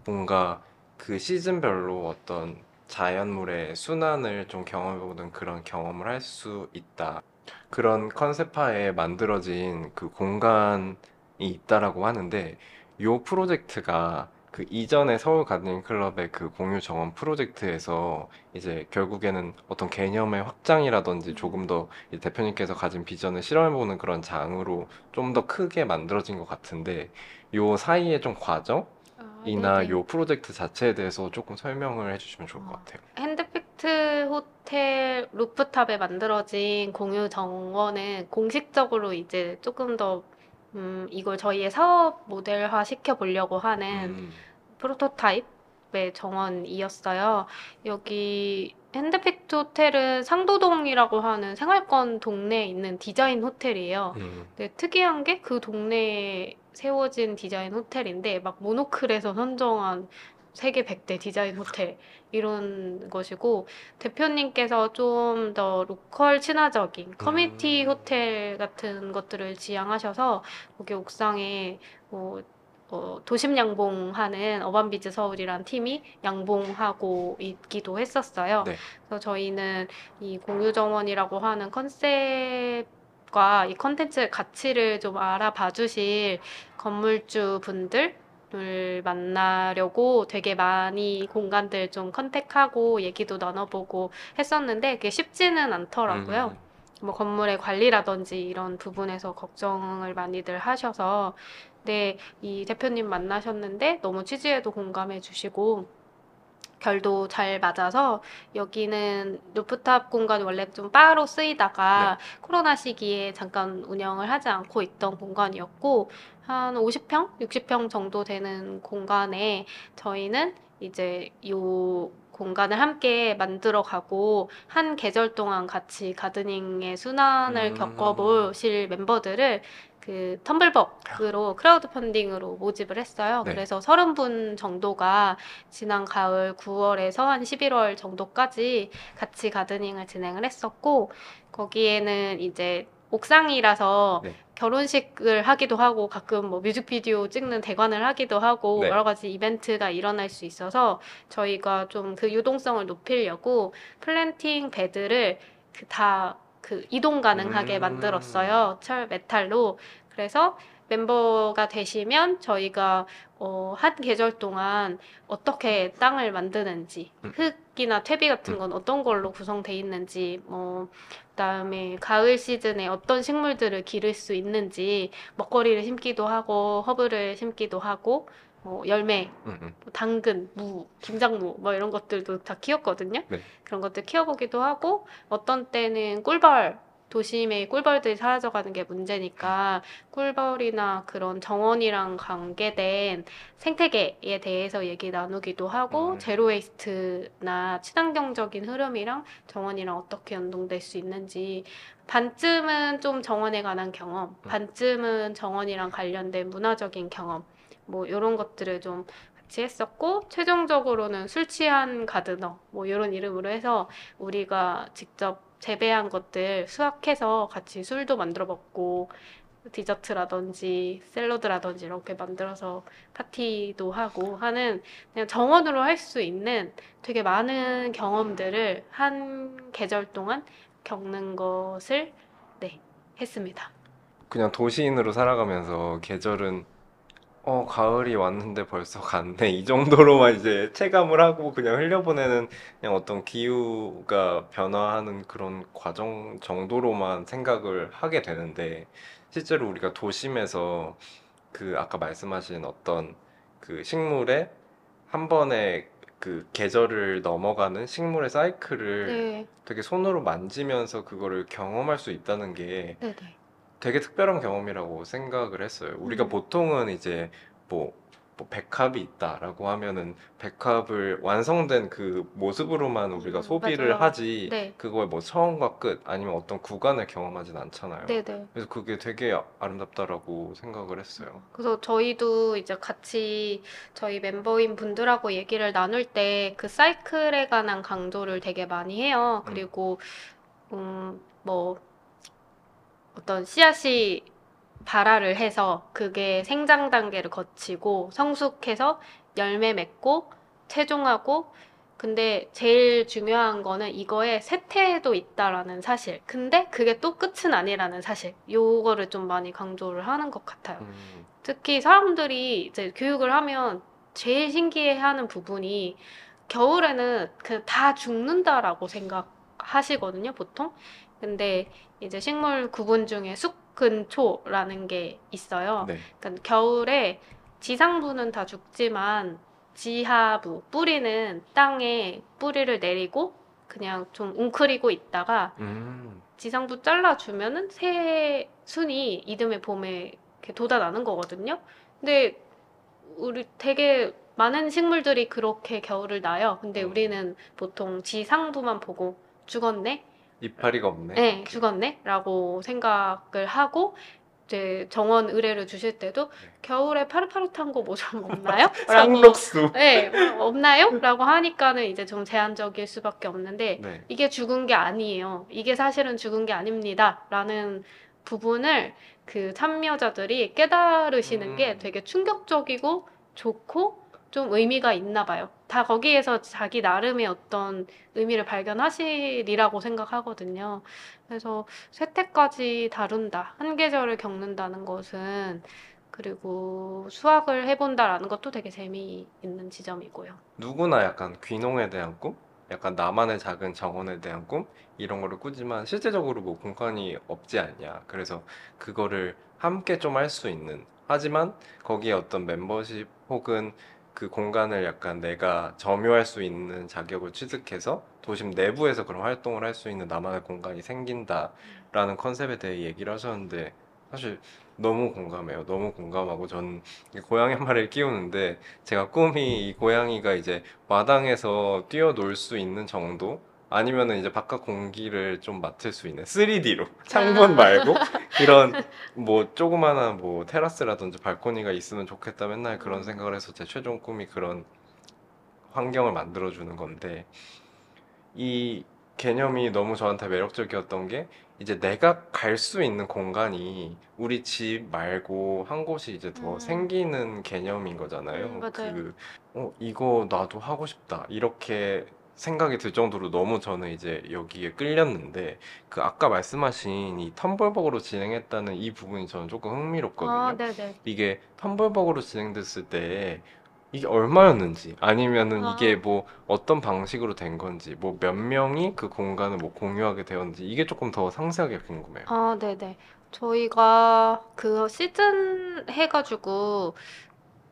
뭔가 그 시즌별로 어떤 자연물의 순환을 좀 경험해보는 그런 경험을 할 수 있다. 그런 컨셉하에 만들어진 그 공간이 있다라고 하는데, 요 프로젝트가 그 이전에 서울 가든 클럽의 그 공유 정원 프로젝트에서 이제 결국에는 어떤 개념의 확장이라든지 조금 더이 대표님께서 가진 비전을 실험해보는 그런 장으로 좀 더 크게 만들어진 것 같은데 요 사이의 좀 과정 이나 아, 네네. 요 프로젝트 자체에 대해서 조금 설명을 해주시면 좋을 것 어. 같아요. 핸드픽트 호텔 rooftop에 만들어진 공유 정원은 공식적으로 이제 조금 더 음, 이걸 저희의 사업 모델화 시켜 보려고 하는 음, 프로토타입의 정원이었어요. 여기 핸드픽트 호텔은 상도동이라고 하는 생활권 동네에 있는 디자인 호텔이에요. 음, 근데 특이한 게 그 동네에 세워진 디자인 호텔인데 막 모노클에서 선정한 세계 100대 디자인 호텔 이런 것이고 대표님께서 좀 더 local 친화적인 커뮤니티 음. 호텔 같은 것들을 지향하셔서 거기 옥상에 뭐 어, 도심 양봉하는 어반비즈 서울이란 팀이 양봉하고 있기도 했었어요. 네. 그래서 저희는 이 공유 정원이라고 하는 컨셉 과 이 컨텐츠의 가치를 좀 알아봐 주실 건물주 분들 을 만나려고 되게 많이 공간들 좀 컨택하고 얘기도 나눠보고 했었는데 그게 쉽지는 않더라고요. 음, 뭐 건물의 관리라든지 이런 부분에서 걱정을 많이들 하셔서 네, 이 대표님 만나셨는데 너무 취지에도 공감해 주시고 결도 잘 맞아서 여기는 루프탑 공간이 원래 좀 바로 쓰이다가 코로나 시기에 잠깐 운영을 하지 않고 있던 공간이었고 한 50평, 60평 정도 되는 공간에 저희는 이제 요 공간을 함께 만들어 가고 한 계절 동안 같이 gardening의 순환을 음. 겪어보실 멤버들을 그 텀블벅으로 크라우드 펀딩으로 모집을 했어요. 네. 그래서 30분 정도가 지난 가을 9월에서 한 11월 정도까지 같이 gardening을 진행을 했었고 거기에는 이제 옥상이라서 네. 결혼식을 하기도 하고 가끔 뭐 뮤직비디오 찍는 대관을 하기도 하고 네. 여러 가지 이벤트가 일어날 수 있어서 저희가 좀 그 유동성을 높이려고 planting bed를 그다 그 이동 가능하게 음. 만들었어요. 철 메탈로. 그래서 멤버가 되시면 저희가 어, 한 계절 동안 어떻게 땅을 만드는지, 음. 흙이나 퇴비 같은 건 어떤 걸로 구성돼 있는지, 뭐, 그다음에 가을 시즌에 어떤 식물들을 기를 수 있는지, 먹거리를 심기도 하고, 허브를 심기도 하고, 뭐 열매, 음, 음. 뭐 당근, 무, 김장무 뭐 이런 것들도 다 키웠거든요. 네. 그런 것들 키워보기도 하고 어떤 때는 꿀벌 도심에 꿀벌들이 사라져가는 게 문제니까 꿀벌이나 그런 정원이랑 관계된 생태계에 대해서 얘기 나누기도 하고 음. zero waste나 친환경적인 흐름이랑 정원이랑 어떻게 연동될 수 있는지 반쯤은 좀 정원에 관한 경험, 반쯤은 정원이랑 관련된 문화적인 경험 뭐 이런 것들을 좀 같이 했었고 최종적으로는 술 취한 가드너 뭐 이런 이름으로 해서 우리가 직접 재배한 것들 수확해서 같이 술도 만들어 먹고 디저트라든지 샐러드라든지 이렇게 만들어서 파티도 하고 하는 그냥 정원으로 할 수 있는 되게 많은 경험들을 한 계절 동안 겪는 것을 네 했습니다. 그냥 도시인으로 살아가면서 계절은 어 가을이 왔는데 벌써 갔네 이 정도로만 이제 체감을 하고 그냥 흘려보내는 그냥 어떤 기후가 변화하는 그런 과정 정도로만 생각을 하게 되는데 실제로 우리가 도심에서 그 아까 말씀하신 어떤 그 식물의 한 번에 그 계절을 넘어가는 식물의 사이클을 네, 되게 손으로 만지면서 그거를 경험할 수 있다는 게 네, 네. 되게 특별한 경험이라고 생각을 했어요. 우리가 음. 보통은 이제 뭐 뭐 백합이 있다라고 하면은 백합을 완성된 그 모습으로만 우리가 음, 소비를 맞아요. 하지 네. 그거의 뭐 처음과 끝 아니면 어떤 구간을 경험하진 않잖아요. 네네. 그래서 그게 되게 아름답다라고 생각을 했어요. 그래서 저희도 이제 같이 저희 멤버인 분들하고 얘기를 나눌 때 그 사이클에 관한 강조를 되게 많이 해요. 음. 그리고 음, 뭐 어떤 씨앗이 발화를 해서 그게 생장 단계를 거치고 성숙해서 열매 맺고 최종하고 근데 제일 중요한 거는 이거에 쇠퇴도 있다라는 사실. 근데 그게 또 끝은 아니라는 사실. 요거를 좀 많이 강조를 하는 것 같아요. 음, 특히 사람들이 이제 교육을 하면 제일 신기해하는 부분이 겨울에는 그다 죽는다라고 생각하시거든요, 보통. 근데 이제 식물 구분 중에 숙근초라는 게 있어요. 네. 그러니까 겨울에 지상부는 다 죽지만 지하부, 뿌리는 땅에 뿌리를 내리고 그냥 좀 웅크리고 있다가 음, 지상부 잘라주면은 새 순이 이듬해 봄에 이렇게 돋아나는 거거든요. 근데 우리 되게 많은 식물들이 그렇게 겨울을 나요. 근데 음. 우리는 보통 지상부만 보고 죽었네? 이파리가 없네. 네, 이렇게. 죽었네? 라고 생각을 하고 이제 정원 의뢰를 주실 때도 네. 겨울에 파릇파릇한 거 뭐 좀 없나요? *laughs* 상록수. 네, 뭐 없나요? 라고 하니까는 이제 좀 제한적일 수밖에 없는데 네. 이게 죽은 게 아니에요. 이게 사실은 죽은 게 아닙니다. 라는 부분을 그 참여자들이 깨달으시는 게 음. 되게 충격적이고 좋고 좀 의미가 있나 봐요. 다 거기에서 자기 나름의 어떤 의미를 발견하시리라고 생각하거든요. 그래서 쇠퇴까지 다룬다. 한 계절을 겪는다는 것은 그리고 수학을 해본다라는 것도 되게 재미있는 지점이고요. 누구나 약간 귀농에 대한 꿈, 약간 나만의 작은 정원에 대한 꿈 이런 거를 꾸지만 실제적으로 뭐 공간이 없지 않냐. 그래서 그거를 함께 좀 할 수 있는. 하지만 거기에 어떤 멤버십 혹은 그 공간을 약간 내가 점유할 수 있는 자격을 취득해서 도심 내부에서 그런 활동을 할 수 있는 나만의 공간이 생긴다라는 컨셉에 대해 얘기를 하셨는데 사실 너무 공감해요. 너무 공감하고 전 고양이 한 마리를 키우는데 제가 꿈이 이 고양이가 이제 마당에서 뛰어놀 수 있는 정도? 아니면은 이제 바깥 공기를 좀 맡을 수 있는 3D로 창문 말고 *laughs* 이런 뭐 조그마한 뭐 테라스라든지 발코니가 있으면 좋겠다 맨날 그런 생각을 해서 제 최종 꿈이 그런 환경을 만들어 주는 건데 이 개념이 너무 저한테 매력적이었던 게 이제 내가 갈 수 있는 공간이 우리 집 말고 한 곳이 이제 더 음. 생기는 개념인 거잖아요. 음. 그, 어, 이거 나도 하고 싶다. 이렇게 생각이 들 정도로 너무 저는 이제 여기에 끌렸는데 그 아까 말씀하신 이 텀블벅으로 진행했다는 이 부분이 저는 조금 흥미롭거든요. 아, 네네. 이게 텀블벅으로 진행됐을 때 이게 얼마였는지 아니면은 아. 이게 뭐 어떤 방식으로 된 건지 뭐 몇 명이 그 공간을 뭐 공유하게 되었는지 이게 조금 더 상세하게 궁금해요. 아, 네네. 저희가 그 시즌 해가지고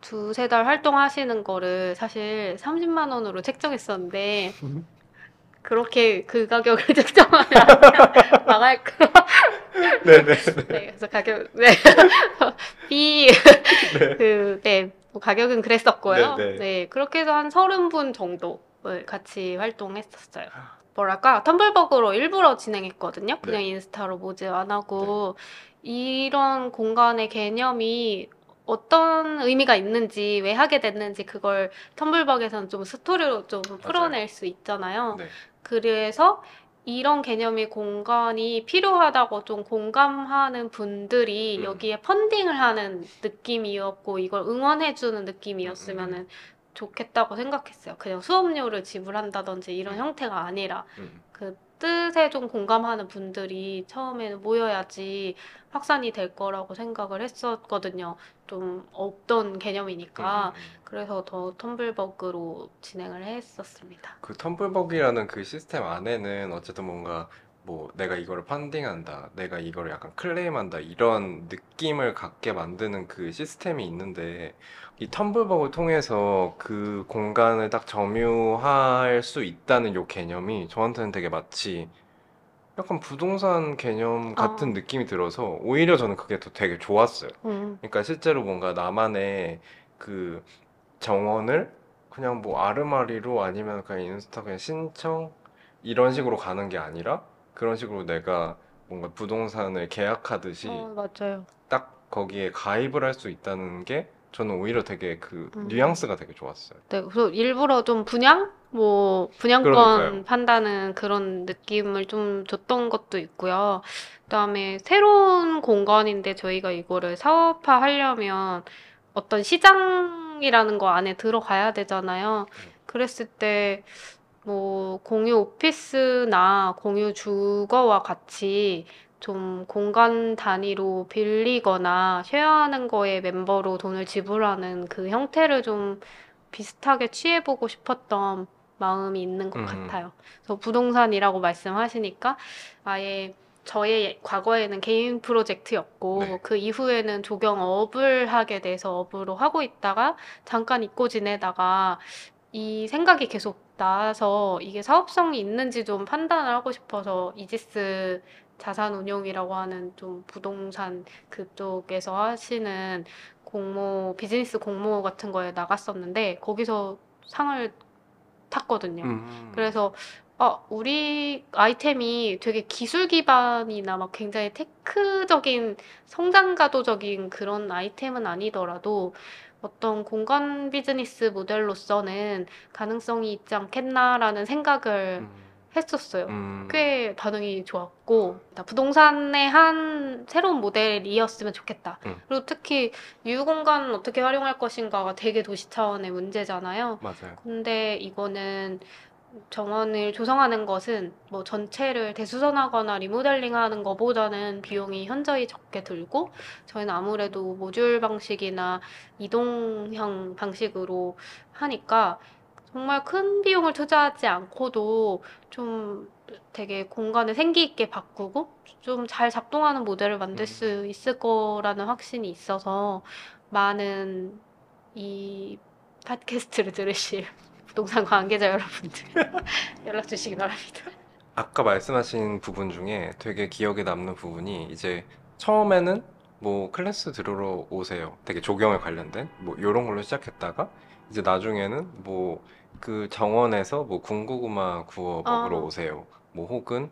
두세 달 활동하시는 거를 사실 30만 원으로 책정했었는데 *laughs* 그렇게 그 가격을 *laughs* 책정하면 *laughs* 망할 거. 네네. 네, 그래서 가격, 네. 비, 그, 네, 뭐 가격은 그랬었고요. 네, 네. 네, 그렇게 해서 한 30분 정도를 같이 활동했었어요. 뭐랄까, 텀블벅으로 일부러 진행했거든요. 그냥 네. 인스타로 모집 안 하고. 이런 공간의 개념이 어떤 의미가 있는지, 왜 하게 됐는지, 그걸 텀블벅에서는 좀 스토리로 좀 풀어낼 수 있잖아요. 네. 그래서 이런 개념의 공간이 필요하다고 좀 공감하는 분들이 음. 여기에 펀딩을 하는 느낌이었고 이걸 응원해주는 느낌이었으면 좋겠다고 생각했어요. 그냥 수업료를 지불한다든지 이런 음. 형태가 아니라 음. 그 뜻에 좀 공감하는 분들이 처음에는 모여야지 확산이 될 거라고 생각을 했었거든요. 좀 없던 개념이니까. 음, 음, 음. 그래서 더 텀블벅으로 진행을 했었습니다. 그 텀블벅이라는 그 시스템 안에는 어쨌든 뭔가 뭐 내가 이거를 펀딩한다, 내가 이거를 약간 클레임한다 이런 느낌을 갖게 만드는 그 시스템이 있는데 이 텀블벅을 통해서 그 공간을 딱 점유할 수 있다는 요 개념이 저한테는 되게 마치 약간 부동산 개념 같은 아. 느낌이 들어서 오히려 저는 그게 더 되게 좋았어요. 음. 그러니까 실제로 뭔가 나만의 그 정원을 그냥 뭐 아르마리로 아니면 그냥 인스타 그냥 신청 이런 식으로 가는 게 아니라 그런 식으로 내가 뭔가 부동산을 계약하듯이 어, 맞아요. 딱 거기에 가입을 할 수 있다는 게 저는 오히려 되게 그 음. 뉘앙스가 되게 좋았어요. 네, 그래서 일부러 좀 분양? 뭐, 분양권 그러니까요. 판다는 그런 느낌을 좀 줬던 것도 있고요. 그다음에 새로운 공간인데 저희가 이거를 사업화 하려면 어떤 시장이라는 거 안에 들어가야 되잖아요. 그랬을 때, 뭐, 공유 오피스나 공유 주거와 같이 좀 공간 단위로 빌리거나 쉐어하는 거에 멤버로 돈을 지불하는 그 형태를 좀 비슷하게 취해보고 싶었던 마음이 있는 것 음. 같아요. 그래서 부동산이라고 말씀하시니까 아예 저의 과거에는 개인 프로젝트였고 네. 그 이후에는 조경 업을 하게 돼서 업으로 하고 있다가 잠깐 잊고 지내다가 이 생각이 계속 나서 이게 사업성이 있는지 좀 판단을 하고 싶어서 이지스 자산 운용이라고 하는 좀 부동산 그쪽에서 하시는 공모, 비즈니스 공모 같은 거에 나갔었는데 거기서 상을 탔거든요. 음. 그래서 아, 우리 아이템이 되게 기술 기반이나 막 굉장히 테크적인 성장가도적인 그런 아이템은 아니더라도 어떤 공간 비즈니스 모델로서는 가능성이 있지 않겠나라는 생각을 음. 했었어요. 음. 꽤 반응이 좋았고 나 부동산의 한 새로운 모델이었으면 좋겠다. 음. 그리고 특히 유공간 어떻게 활용할 것인가가 되게 도시 차원의 문제잖아요. 맞아요. 근데 이거는 정원을 조성하는 것은 뭐 전체를 대수선하거나 리모델링 하는 것보다는 비용이 현저히 적게 들고 저희는 아무래도 모듈 방식이나 이동형 방식으로 하니까 정말 큰 비용을 투자하지 않고도 좀 되게 공간을 생기 있게 바꾸고 좀 잘 작동하는 모델을 만들 음. 수 있을 거라는 확신이 있어서 많은 이 팟캐스트를 들으실 *laughs* 부동산 관계자 여러분들 *laughs* 연락 주시기 바랍니다. 아까 말씀하신 부분 중에 되게 기억에 남는 부분이 이제 처음에는 뭐 클래스 들으러 오세요. 되게 조경에 관련된 뭐 이런 걸로 시작했다가 이제 나중에는 뭐 그 정원에서 뭐 군고구마 구워 먹으러 아. 오세요. 뭐 혹은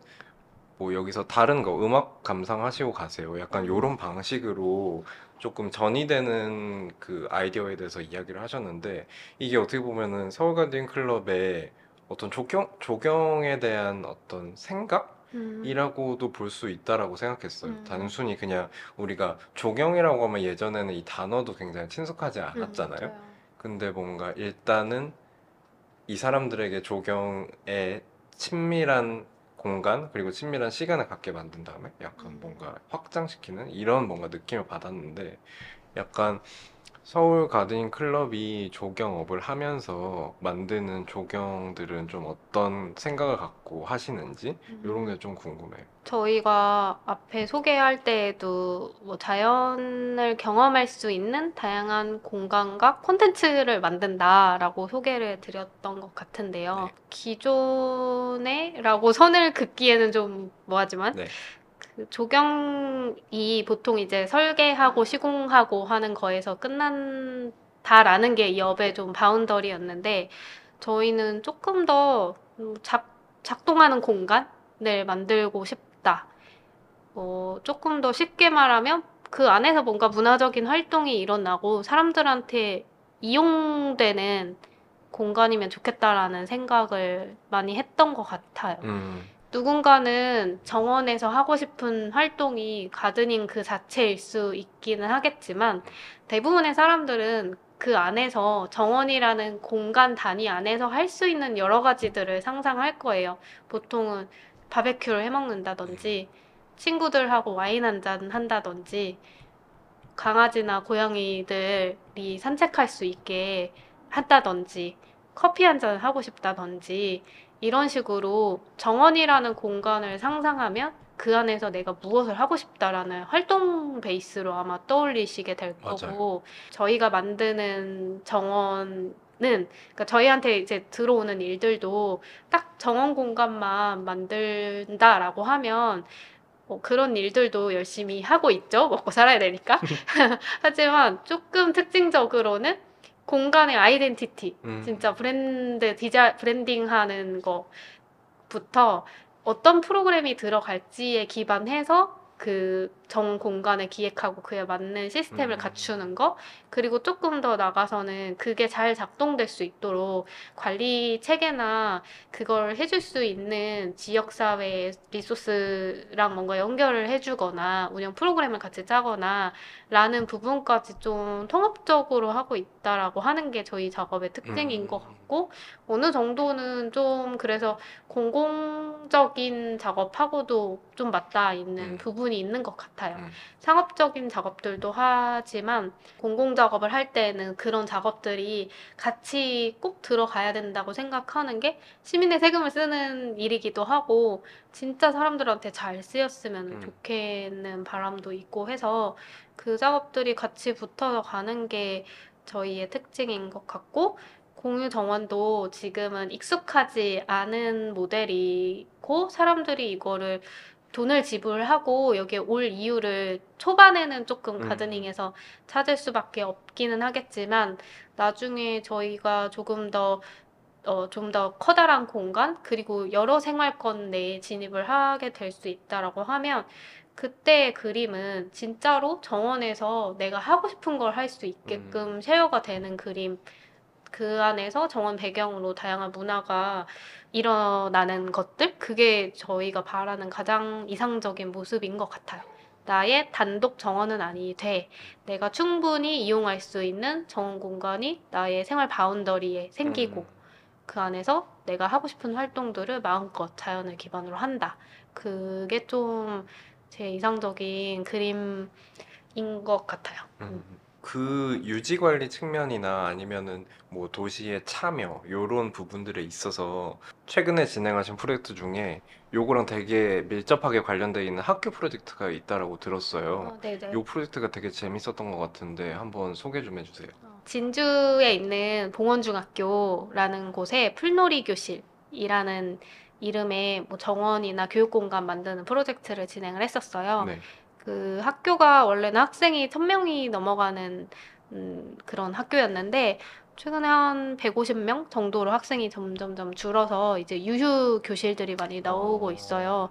뭐 여기서 다른 거 음악 감상하시고 가세요. 약간 음. 요런 방식으로 조금 전이되는 그 아이디어에 대해서 이야기를 하셨는데 이게 어떻게 보면은 서울 가든 클럽의 어떤 조경 조경에 대한 어떤 생각 음. 이라고도 볼 수 있다라고 생각했어요. 음. 단순히 그냥 우리가 조경이라고 하면 예전에는 이 단어도 굉장히 친숙하지 않았잖아요. 음. 근데 뭔가 일단은 이 사람들에게 조경에 친밀한 공간 그리고 친밀한 시간을 갖게 만든 다음에 약간 음. 뭔가 확장시키는 이런 뭔가 느낌을 받았는데 약간 서울 가드닝 클럽이 조경업을 하면서 만드는 조경들은 좀 어떤 생각을 갖고 하시는지 이런 게 좀 궁금해요. 저희가 앞에 소개할 때에도 뭐 자연을 경험할 수 있는 다양한 공간과 콘텐츠를 만든다라고 소개를 드렸던 것 같은데요. 네. 기존에라고 선을 긋기에는 좀 뭐하지만 네. 그 조경이 보통 이제 설계하고 시공하고 하는 거에서 끝난다라는 게 이 업의 좀 바운더리였는데 저희는 조금 더 음, 작, 작동하는 공간을 만들고 싶다. 어, 조금 더 쉽게 말하면 그 안에서 뭔가 문화적인 활동이 일어나고 사람들한테 이용되는 공간이면 좋겠다라는 생각을 많이 했던 것 같아요. 음, 누군가는 정원에서 하고 싶은 활동이 가드닝 그 자체일 수 있기는 하겠지만 대부분의 사람들은 그 안에서 정원이라는 공간 단위 안에서 할 수 있는 여러 가지들을 상상할 거예요. 보통은 바베큐를 해 먹는다든지 친구들하고 와인 한 잔 한다든지 강아지나 고양이들이 산책할 수 있게 한다든지 커피 한 잔 하고 싶다든지 이런 식으로 정원이라는 공간을 상상하면 그 안에서 내가 무엇을 하고 싶다라는 활동 베이스로 아마 떠올리시게 될 맞아요. 거고 저희가 만드는 정원은 그러니까 저희한테 이제 들어오는 일들도 딱 정원 공간만 만든다라고 하면 뭐 그런 일들도 열심히 하고 있죠. 먹고 살아야 되니까. *laughs* 하지만 조금 특징적으로는 공간의 identity, 음. 진짜 브랜드 디자 브랜딩 하는 거부터 어떤 프로그램이 들어갈지에 기반해서 그 정 공간을 기획하고 그에 맞는 시스템을 음. 갖추는 거 그리고 조금 더 나가서는 그게 잘 작동될 수 있도록 관리 체계나 그걸 해줄 수 있는 지역사회 리소스랑 뭔가 연결을 해주거나 운영 프로그램을 같이 짜거나 라는 부분까지 좀 통합적으로 하고 있다라고 하는 게 저희 작업의 특징인 음. 것 같고 어느 정도는 좀 그래서 공공적인 작업하고도 좀 맞닿아 있는 음. 부분이 있는 것 같아요. 음. 상업적인 작업들도 하지만 공공 작업을 할 때는 그런 작업들이 같이 꼭 들어가야 된다고 생각하는 게 시민의 세금을 쓰는 일이기도 하고 진짜 사람들한테 잘 쓰였으면 음. 좋겠는 바람도 있고 해서 그 작업들이 같이 붙어서 가는 게 저희의 특징인 것 같고 공유 정원도 지금은 익숙하지 않은 모델이고 사람들이 이거를 돈을 지불하고 여기에 올 이유를 초반에는 조금 음. 가드닝에서 찾을 수밖에 없기는 하겠지만 나중에 저희가 조금 더 어, 좀 더 커다란 공간 그리고 여러 생활권 내에 진입을 하게 될 수 있다라고 하면 그때의 그림은 진짜로 정원에서 내가 하고 싶은 걸 할 수 있게끔 쉐어가 되는 그림 그 안에서 정원 배경으로 다양한 문화가 일어나는 것들 그게 저희가 바라는 가장 이상적인 모습인 것 같아요. 나의 단독 정원은 아니 돼. 내가 충분히 이용할 수 있는 정원 공간이 나의 생활 바운더리에 생기고 음. 그 안에서 내가 하고 싶은 활동들을 마음껏 자연을 기반으로 한다. 그게 좀 제 이상적인 그림인 것 같아요. 음. 그 유지 관리 측면이나 아니면은 뭐 도시의 참여 요런 부분들에 있어서 최근에 진행하신 프로젝트 중에 요거랑 되게 밀접하게 관련돼 있는 학교 프로젝트가 있다라고 들었어요. 어, 네네. 요 프로젝트가 되게 재밌었던 것 같은데 한번 소개 좀 해주세요. 어, 진주에 있는 봉원중학교라는 곳에 풀놀이 교실이라는 이름의 뭐 정원이나 교육 공간 만드는 프로젝트를 진행을 했었어요. 네. 그 학교가 원래는 학생이 1000명이 넘어가는 음, 그런 학교였는데 최근에 한 150명 정도로 학생이 점점점 줄어서 이제 유휴 교실들이 많이 나오고 있어요.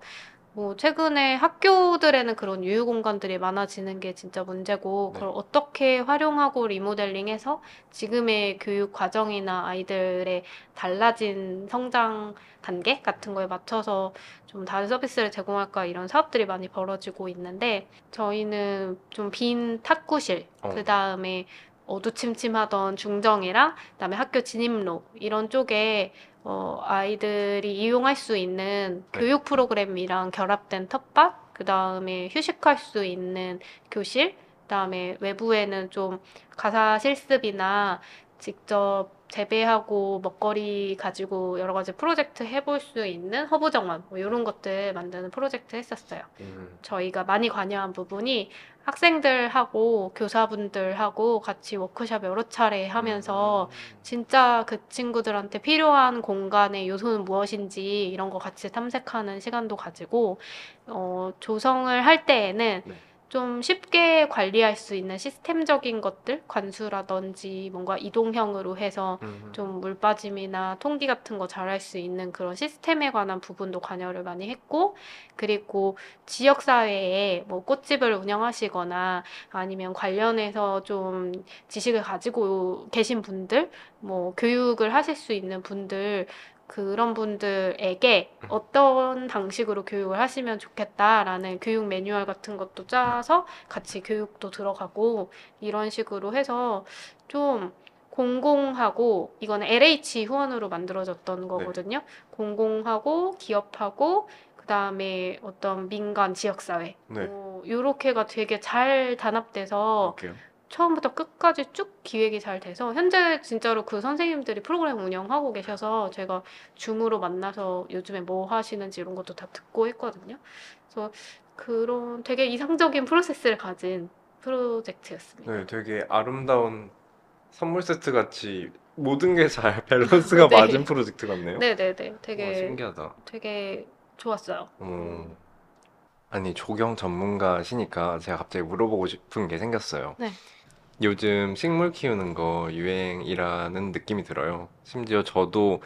뭐 최근에 학교들에는 그런 유휴 공간들이 많아지는 게 진짜 문제고 네. 그걸 어떻게 활용하고 리모델링해서 지금의 교육 과정이나 아이들의 달라진 성장 단계 같은 거에 맞춰서 좀 다른 서비스를 제공할까 이런 사업들이 많이 벌어지고 있는데 저희는 좀 빈 탁구실 어. 그 다음에 어두침침하던 중정이랑 그다음에 학교 진입로 이런 쪽에 어, 아이들이 이용할 수 있는 네. 교육 프로그램이랑 결합된 텃밭, 그 다음에 휴식할 수 있는 교실, 그 다음에 외부에는 좀 가사 실습이나 직접 재배하고 먹거리 가지고 여러 가지 프로젝트 해볼 수 있는 허브 정원 뭐 이런 것들 만드는 프로젝트 했었어요. 음. 저희가 많이 관여한 부분이 학생들하고 교사분들하고 같이 워크숍 여러 차례 하면서 진짜 그 친구들한테 필요한 공간의 요소는 무엇인지 이런 거 같이 탐색하는 시간도 가지고 어, 조성을 할 때에는 네. 좀 쉽게 관리할 수 있는 시스템적인 것들, 관수라든지 뭔가 이동형으로 해서 음. 좀물 빠짐이나 통기 같은 거 잘할 수 있는 그런 시스템에 관한 부분도 관여를 많이 했고, 그리고 지역 사회에 뭐 꽃집을 운영하시거나 아니면 관련해서 좀 지식을 가지고 계신 분들, 뭐 교육을 하실 수 있는 분들, 그런 분들에게 음. 어떤 방식으로 교육을 하시면 좋겠다라는 교육 매뉴얼 같은 것도 짜서 같이 교육도 들어가고 이런 식으로 해서 좀 공공하고 이거는 LH 후원으로 만들어졌던 거거든요. 공공하고 기업하고 그다음에 어떤 민간 지역사회 네. 뭐 요렇게가 되게 잘 단합돼서 볼게요. 처음부터 끝까지 쭉 기획이 잘 돼서 현재 진짜로 그 선생님들이 프로그램 운영하고 계셔서 제가 줌으로 만나서 요즘에 뭐 하시는지 이런 것도 다 듣고 했거든요. 그래서 그런 되게 이상적인 프로세스를 가진 프로젝트였습니다. 네, 되게 아름다운 선물 세트 같이 모든 게 잘 *laughs* 밸런스가 네. 맞은 프로젝트 같네요. 네 네네. 와, 되게 신기하다. 되게 좋았어요. 음. 아니 조경 전문가시니까 제가 갑자기 물어보고 싶은 게 생겼어요. 네. 요즘 식물 키우는 거 유행이라는 느낌이 들어요. 심지어 저도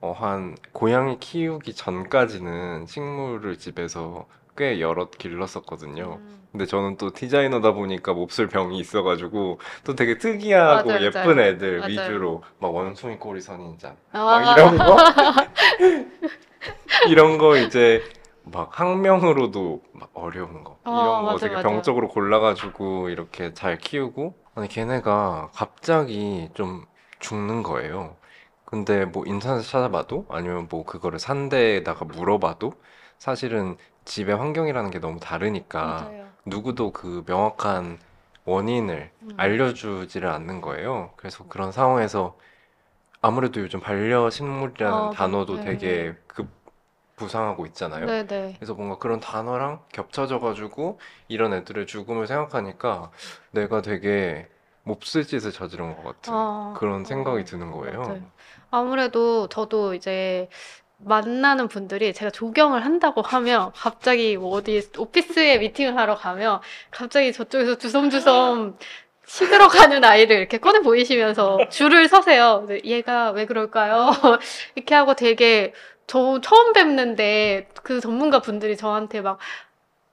어, 한 고양이 키우기 전까지는 식물을 집에서 꽤 여럿 길렀었거든요. 음. 근데 저는 또 디자이너다 보니까 몹쓸 병이 있어가지고 또 되게 특이하고 맞아요, 예쁜 맞아요. 애들 맞아요. 위주로 막 원숭이 꼬리 선인장 아, 막 이런 거 *laughs* 이런 거 이제 막 학명으로도 막 어려운 거 어, 이런 거 맞아, 되게 맞아. 병적으로 골라가지고 이렇게 잘 키우고 아니 걔네가 갑자기 좀 죽는 거예요. 근데 뭐 인터넷에 찾아봐도 아니면 뭐 그거를 산 데에다가 물어봐도 사실은 집의 환경이라는 게 너무 다르니까 맞아요. 누구도 그 명확한 원인을 음. 알려주지를 않는 거예요. 그래서 그런 상황에서 아무래도 요즘 반려식물이라는 어, 단어도 네. 되게 급 부상하고 있잖아요. 네네. 그래서 뭔가 그런 단어랑 겹쳐져가지고 이런 애들의 죽음을 생각하니까 내가 되게 몹쓸 짓을 저지른 것 같은 어, 그런 생각이 어, 드는 거예요. 맞아요. 아무래도 저도 이제 만나는 분들이 제가 조경을 한다고 하면 갑자기 뭐 어디 오피스에 미팅을 하러 가면 갑자기 저쪽에서 주섬주섬 시들어가는 아이를 이렇게 꺼내 보이시면서 줄을 서세요. 얘가 왜 그럴까요? *laughs* 이렇게 하고 되게 저 처음 뵙는데 그 전문가 분들이 저한테 막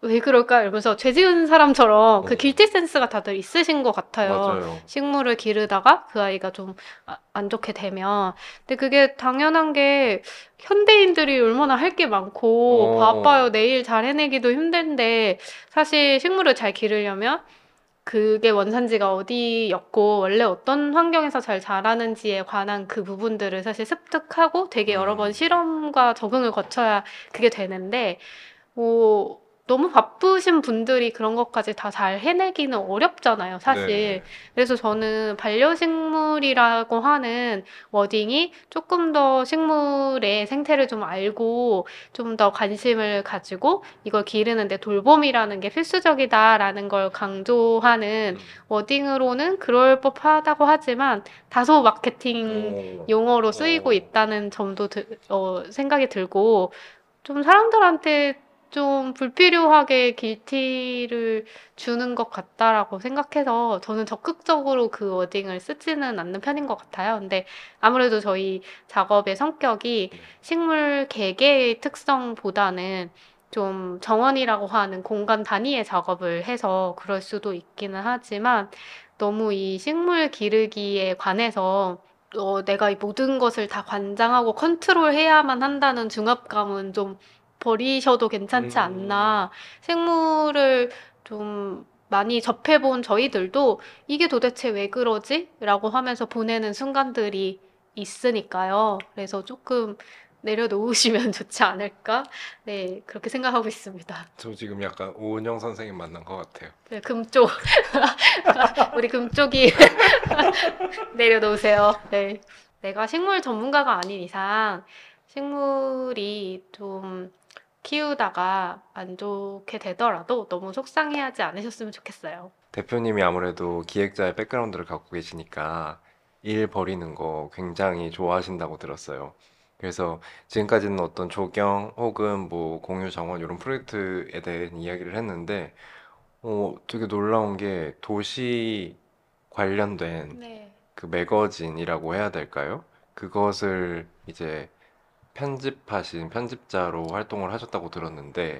왜 그럴까? 이러면서 죄 지은 사람처럼 그 어. 길티 센스가 다들 있으신 것 같아요. 맞아요. 식물을 기르다가 그 아이가 좀 안 좋게 되면. 근데 그게 당연한 게 현대인들이 얼마나 할 게 많고 어. 바빠요. 내일 잘 해내기도 힘든데 사실 식물을 잘 기르려면 그게 원산지가 어디였고 원래 어떤 환경에서 잘 자라는지에 관한 그 부분들을 사실 습득하고 되게 여러 음. 번 실험과 적응을 거쳐야 그게 되는데 뭐 너무 바쁘신 분들이 그런 것까지 다 잘 해내기는 어렵잖아요, 사실. 네. 그래서 저는 반려식물이라고 하는 워딩이 조금 더 식물의 생태를 좀 알고 좀 더 관심을 가지고 이걸 기르는데 돌봄이라는 게 필수적이다라는 걸 강조하는 음. 워딩으로는 그럴 법하다고 하지만 다소 마케팅 어. 용어로 쓰이고 어. 있다는 점도 드- 어, 생각이 들고 좀 사람들한테 좀 불필요하게 길티를 주는 것 같다라고 생각해서 저는 적극적으로 그 워딩을 쓰지는 않는 편인 것 같아요. 근데 아무래도 저희 작업의 성격이 식물 개개의 특성보다는 좀 정원이라고 하는 공간 단위의 작업을 해서 그럴 수도 있기는 하지만 너무 이 식물 기르기에 관해서 어, 내가 이 모든 것을 다 관장하고 컨트롤해야만 한다는 중압감은 좀 버리셔도 괜찮지 음. 않나. 생물을 좀 많이 접해본 저희들도 이게 도대체 왜 그러지? 라고 하면서 보내는 순간들이 있으니까요. 그래서 조금 내려놓으시면 *laughs* 좋지 않을까? 네, 그렇게 생각하고 있습니다. 저 지금 약간 오은영 선생님 만난 것 같아요. 네, 금쪽. *laughs* 우리 금쪽이 *laughs* 내려놓으세요. 네. 내가 식물 전문가가 아닌 이상 식물이 좀 키우다가 안 좋게 되더라도 너무 속상해하지 않으셨으면 좋겠어요. 대표님이 아무래도 기획자의 백그라운드를 갖고 계시니까 일 벌이는 거 굉장히 좋아하신다고 들었어요. 그래서 지금까지는 어떤 조경 혹은 뭐 공유 정원 이런 프로젝트에 대한 이야기를 했는데 어, 되게 놀라운 게 도시 관련된 네. 그 매거진이라고 해야 될까요? 그것을 이제 편집하신 편집자로 활동을 하셨다고 들었는데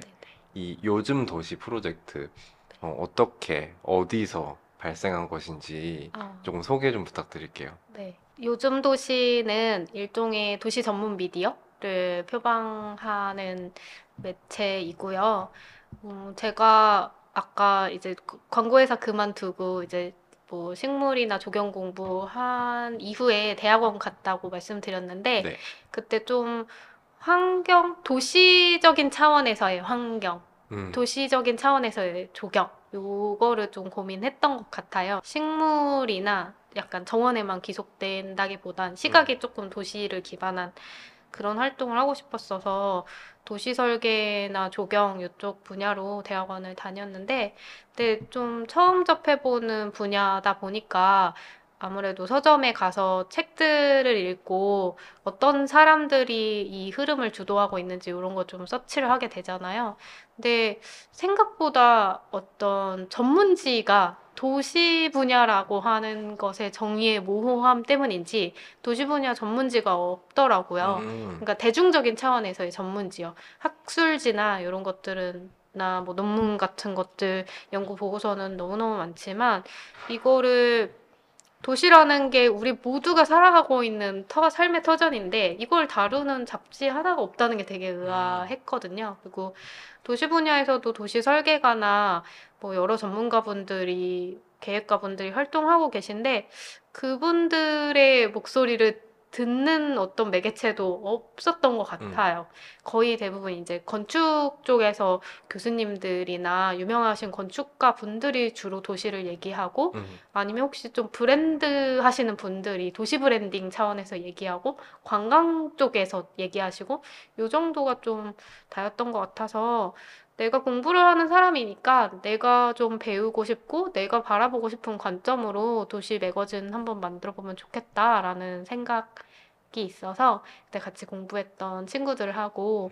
이 요즘 도시 프로젝트 어, 어떻게 어디서 발생한 것인지 아, 조금 소개 좀 부탁드릴게요. 네. 요즘 도시는 일종의 도시 전문 미디어를 표방하는 매체이고요. 음, 제가 아까 이제 그- 광고회사 그만두고 이제 뭐 식물이나 조경 공부한 이후에 대학원 갔다고 말씀드렸는데 네. 그때 좀 환경, 도시적인 차원에서의 환경, 음, 도시적인 차원에서의 조경 요거를 좀 고민했던 것 같아요. 식물이나 약간 정원에만 기속된다기보단 시각이 조금 도시를 기반한 그런 활동을 하고 싶었어서 도시 설계나 조경 이쪽 분야로 대학원을 다녔는데 근데 좀 처음 접해보는 분야다 보니까 아무래도 서점에 가서 책들을 읽고 어떤 사람들이 이 흐름을 주도하고 있는지 이런 거 좀 서치를 하게 되잖아요. 근데 생각보다 어떤 전문지가 도시 분야라고 하는 것의 정의의 모호함 때문인지 도시 분야 전문지가 없더라고요. 음. 그러니까 대중적인 차원에서의 전문지요. 학술지나 이런 것들은 나뭐 논문 같은 것들 연구 보고서는 너무너무 많지만 이거를 도시라는 게 우리 모두가 살아가고 있는 터, 삶의 터전인데 이걸 다루는 잡지 하나가 없다는 게 되게 의아했거든요. 그리고 도시 분야에서도 도시 설계가나 뭐 여러 전문가분들이 계획가분들이 활동하고 계신데 그분들의 목소리를 듣는 어떤 매개체도 없었던 것 같아요. 거의 대부분 이제 건축 쪽에서 교수님들이나 유명하신 건축가 분들이 주로 도시를 얘기하고 음. 아니면 혹시 좀 브랜드 하시는 분들이 도시 브랜딩 차원에서 얘기하고 관광 쪽에서 얘기하시고 요 정도가 좀 다였던 것 같아서 내가 공부를 하는 사람이니까 내가 좀 배우고 싶고 내가 바라보고 싶은 관점으로 도시 매거진 한번 만들어 보면 좋겠다라는 생각이 있어서 그때 같이 공부했던 친구들하고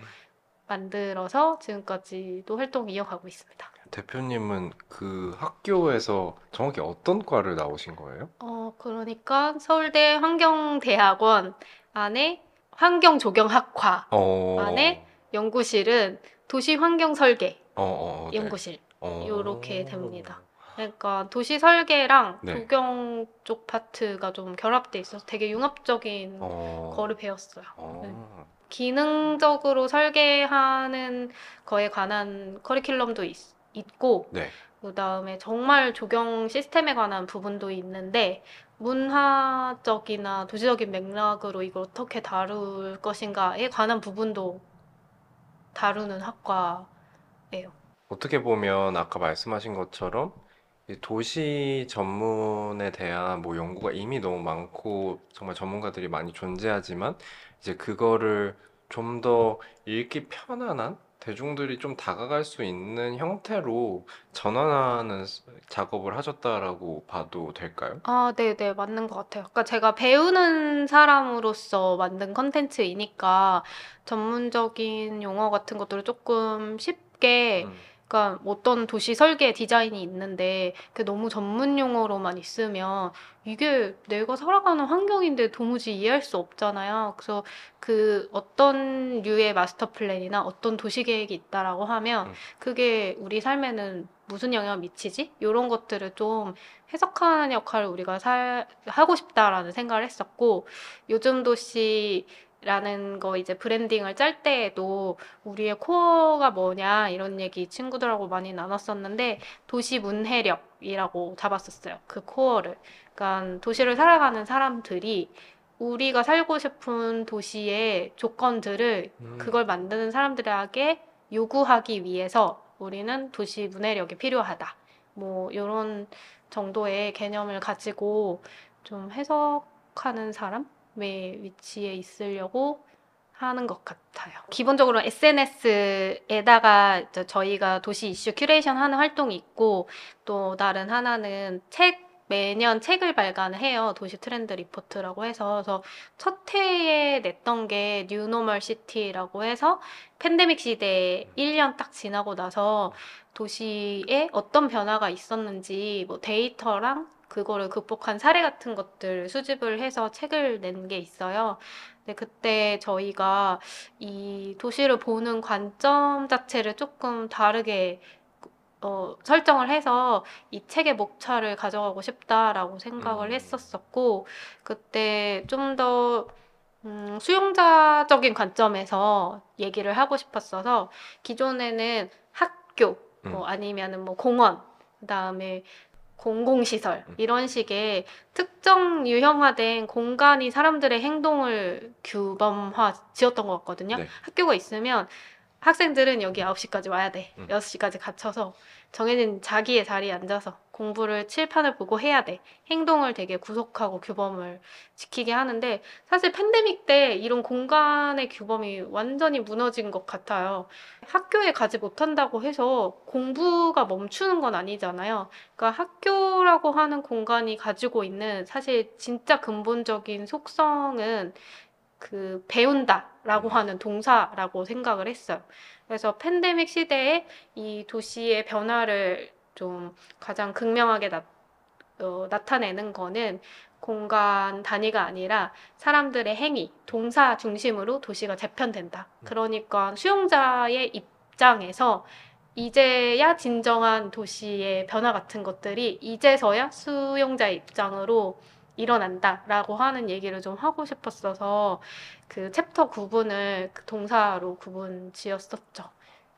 만들어서 지금까지도 활동 이어가고 있습니다. 대표님은 그 학교에서 정확히 어떤 과를 나오신 거예요? 어, 그러니까 서울대 환경대학원 안에 환경조경학과 어. 안에 연구실은 도시 환경 설계 어, 어, 네. 연구실. 어. 요렇게 됩니다. 그러니까 도시 설계랑 네. 조경 쪽 파트가 좀 결합돼 있어서 되게 융합적인 어. 거를 배웠어요. 어. 네. 기능적으로 설계하는 거에 관한 커리큘럼도 있, 있고 네. 그다음에 정말 조경 시스템에 관한 부분도 있는데 문화적이나 도시적인 맥락으로 이걸 어떻게 다룰 것인가에 관한 부분도 다루는 학과예요. 어떻게 보면 아까 말씀하신 것처럼 이 도시 전문에 대한 뭐 연구가 이미 너무 많고 정말 전문가들이 많이 존재하지만 이제 그거를 좀 더 읽기 편안한 대중들이 좀 다가갈 수 있는 형태로 전환하는 스- 작업을 하셨다라고 봐도 될까요? 아, 네, 네, 맞는 것 같아요. 그러니까 제가 배우는 사람으로서 만든 컨텐츠이니까 전문적인 용어 같은 것들을 조금 쉽게 음. 그러니까 어떤 도시 설계 디자인이 있는데 그게 너무 전문 용어로만 있으면 이게 내가 살아가는 환경인데 도무지 이해할 수 없잖아요. 그래서 그 어떤 류의 마스터 플랜이나 어떤 도시 계획이 있다라고 하면 음. 그게 우리 삶에는 무슨 영향을 미치지? 이런 것들을 좀 해석하는 역할을 우리가 살, 하고 싶다라는 생각을 했었고 요즘 도시 라는 거 이제 브랜딩을 짤 때에도 우리의 코어가 뭐냐 이런 얘기 친구들하고 많이 나눴었는데 도시 문해력이라고 잡았었어요. 그 코어를. 그러니까 도시를 살아가는 사람들이 우리가 살고 싶은 도시의 조건들을 음. 그걸 만드는 사람들에게 요구하기 위해서 우리는 도시 문해력이 필요하다. 뭐 이런 정도의 개념을 가지고 좀 해석하는 사람 의 위치에 있으려고 하는 것 같아요. 기본적으로 SNS에다가 저희가 도시 이슈 큐레이션 하는 활동이 있고 또 다른 하나는 책 매년 책을 발간을 해요. 도시 트렌드 리포트라고 해서 그래서 첫 해에 냈던 게 New Normal City라고 해서 팬데믹 시대 1년 딱 지나고 나서 도시에 어떤 변화가 있었는지 뭐 데이터랑 그거를 극복한 사례 같은 것들 수집을 해서 책을 낸 게 있어요. 근데 그때 저희가 이 도시를 보는 관점 자체를 조금 다르게 어, 설정을 해서 이 책의 목차를 가져가고 싶다라고 생각을 음. 했었었고 그때 좀더 음, 수용자적인 관점에서 얘기를 하고 싶었어서 기존에는 학교 뭐 음. 아니면은 뭐 공원 그다음에 공공시설 음. 이런 식의 특정 유형화된 공간이 사람들의 행동을 규범화 지었던 것 같거든요. 네. 학교가 있으면 학생들은 여기 9시까지 와야 돼. 음. 6시까지 갇혀서 정해진 자기의 자리에 앉아서 공부를 칠판을 보고 해야 돼. 행동을 되게 구속하고 규범을 지키게 하는데 사실 팬데믹 때 이런 공간의 규범이 완전히 무너진 것 같아요. 학교에 가지 못한다고 해서 공부가 멈추는 건 아니잖아요. 그러니까 학교라고 하는 공간이 가지고 있는 사실 진짜 근본적인 속성은 그 배운다라고 하는 동사라고 생각을 했어요. 그래서 팬데믹 시대에 이 도시의 변화를 좀 가장 극명하게 나, 어, 나타내는 거는 공간 단위가 아니라 사람들의 행위, 동사 중심으로 도시가 재편된다. 그러니까 수용자의 입장에서 이제야 진정한 도시의 변화 같은 것들이 이제서야 수용자의 입장으로 일어난다라고 하는 얘기를 좀 하고 싶었어서 그 챕터 구분을 그 동사로 구분 지었었죠.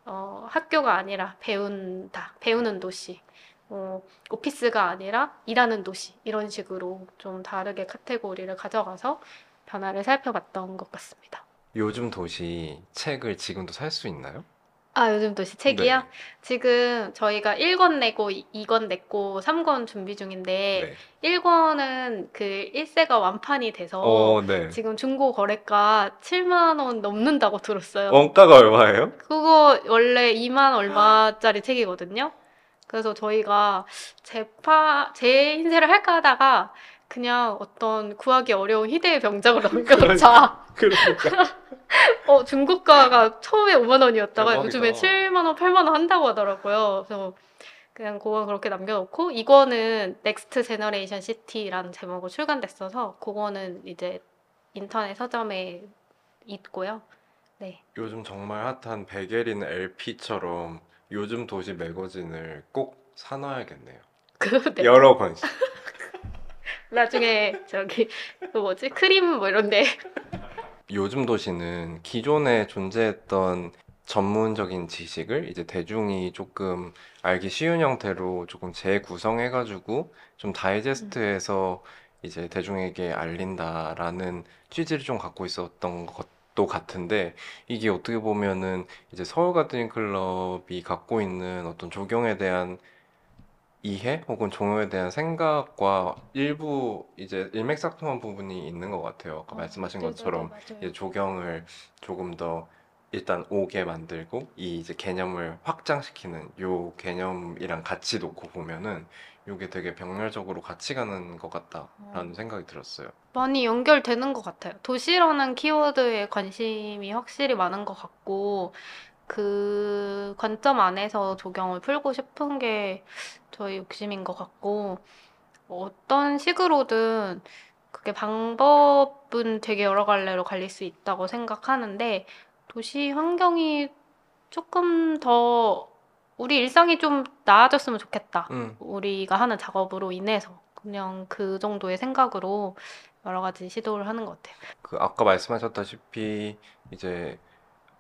어, 학교가 아니라 배운다, 배우는 도시. 어, 오피스가 아니라 일하는 도시. 이런 식으로 좀 다르게 카테고리를 가져가서 변화를 살펴봤던 것 같습니다. 요즘 도시 책을 지금도 살 수 있나요? 아, 요즘 도시 책이요? 네. 지금 저희가 1권 내고 2권 냈고 3권 준비 중인데 네. 1권은 그 1세가 완판이 돼서 어, 네. 지금 중고 거래가 7만 원 넘는다고 들었어요. 원가가 얼마예요? 그거 원래 2만 얼마짜리 책이거든요. 그래서 저희가 재파 재인쇄를 할까 하다가 그냥 어떤 구하기 어려운 희대의 병작으로 남겨놓자. 그러니까. *laughs* 어, 중고가가 처음에 5만 원이었다가 대박이다. 요즘에 7만 원, 8만 원 한다고 하더라고요. 그래서 그냥 그거 그렇게 남겨놓고 이거는 Next Generation City라는 제목으로 출간됐어서 그거는 이제 인터넷 서점에 있고요. 네. 요즘 정말 핫한 베게린 LP처럼 요즘 도시 매거진을 꼭 사놔야겠네요. 그 *laughs* 네. 여러 권씩. 나중에 저기 그 뭐지? 크림 뭐 이런데. 요즘 도시는 기존에 존재했던 전문적인 지식을 이제 대중이 조금 알기 쉬운 형태로 조금 재구성해가지고 좀 다이제스트해서 이제 대중에게 알린다라는 취지를 좀 갖고 있었던 것도 같은데 이게 어떻게 보면은 이제 서울 가드닝 클럽이 갖고 있는 어떤 조경에 대한 이해 혹은 종요에 대한 생각과 일부 이제 일맥상통한 부분이 있는 것 같아요. 아까 말씀하신 것처럼 이제 조경을 조금 더 일단 오게 만들고 이 이제 개념을 확장시키는 요 개념이랑 같이 놓고 보면은 요게 되게 병렬적으로 같이 가는 것 같다라는 생각이 들었어요. 많이 연결되는 것 같아요. 도시라는 키워드에 관심이 확실히 많은 것 같고 그 관점 안에서 조경을 풀고 싶은 게 저희 욕심인 것 같고 어떤 식으로든 그게 방법은 되게 여러 갈래로 갈릴 수 있다고 생각하는데 도시 환경이 조금 더 우리 일상이 좀 나아졌으면 좋겠다. 음, 우리가 하는 작업으로 인해서 그냥 그 정도의 생각으로 여러 가지 시도를 하는 것 같아요. 그 아까 말씀하셨다시피 이제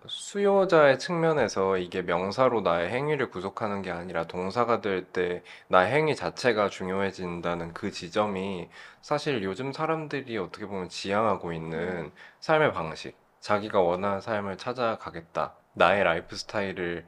수요자의 측면에서 이게 명사로 나의 행위를 구속하는 게 아니라 동사가 될 때 나의 행위 자체가 중요해진다는 그 지점이 사실 요즘 사람들이 어떻게 보면 지향하고 있는 삶의 방식, 자기가 원하는 삶을 찾아가겠다, 나의 라이프 스타일을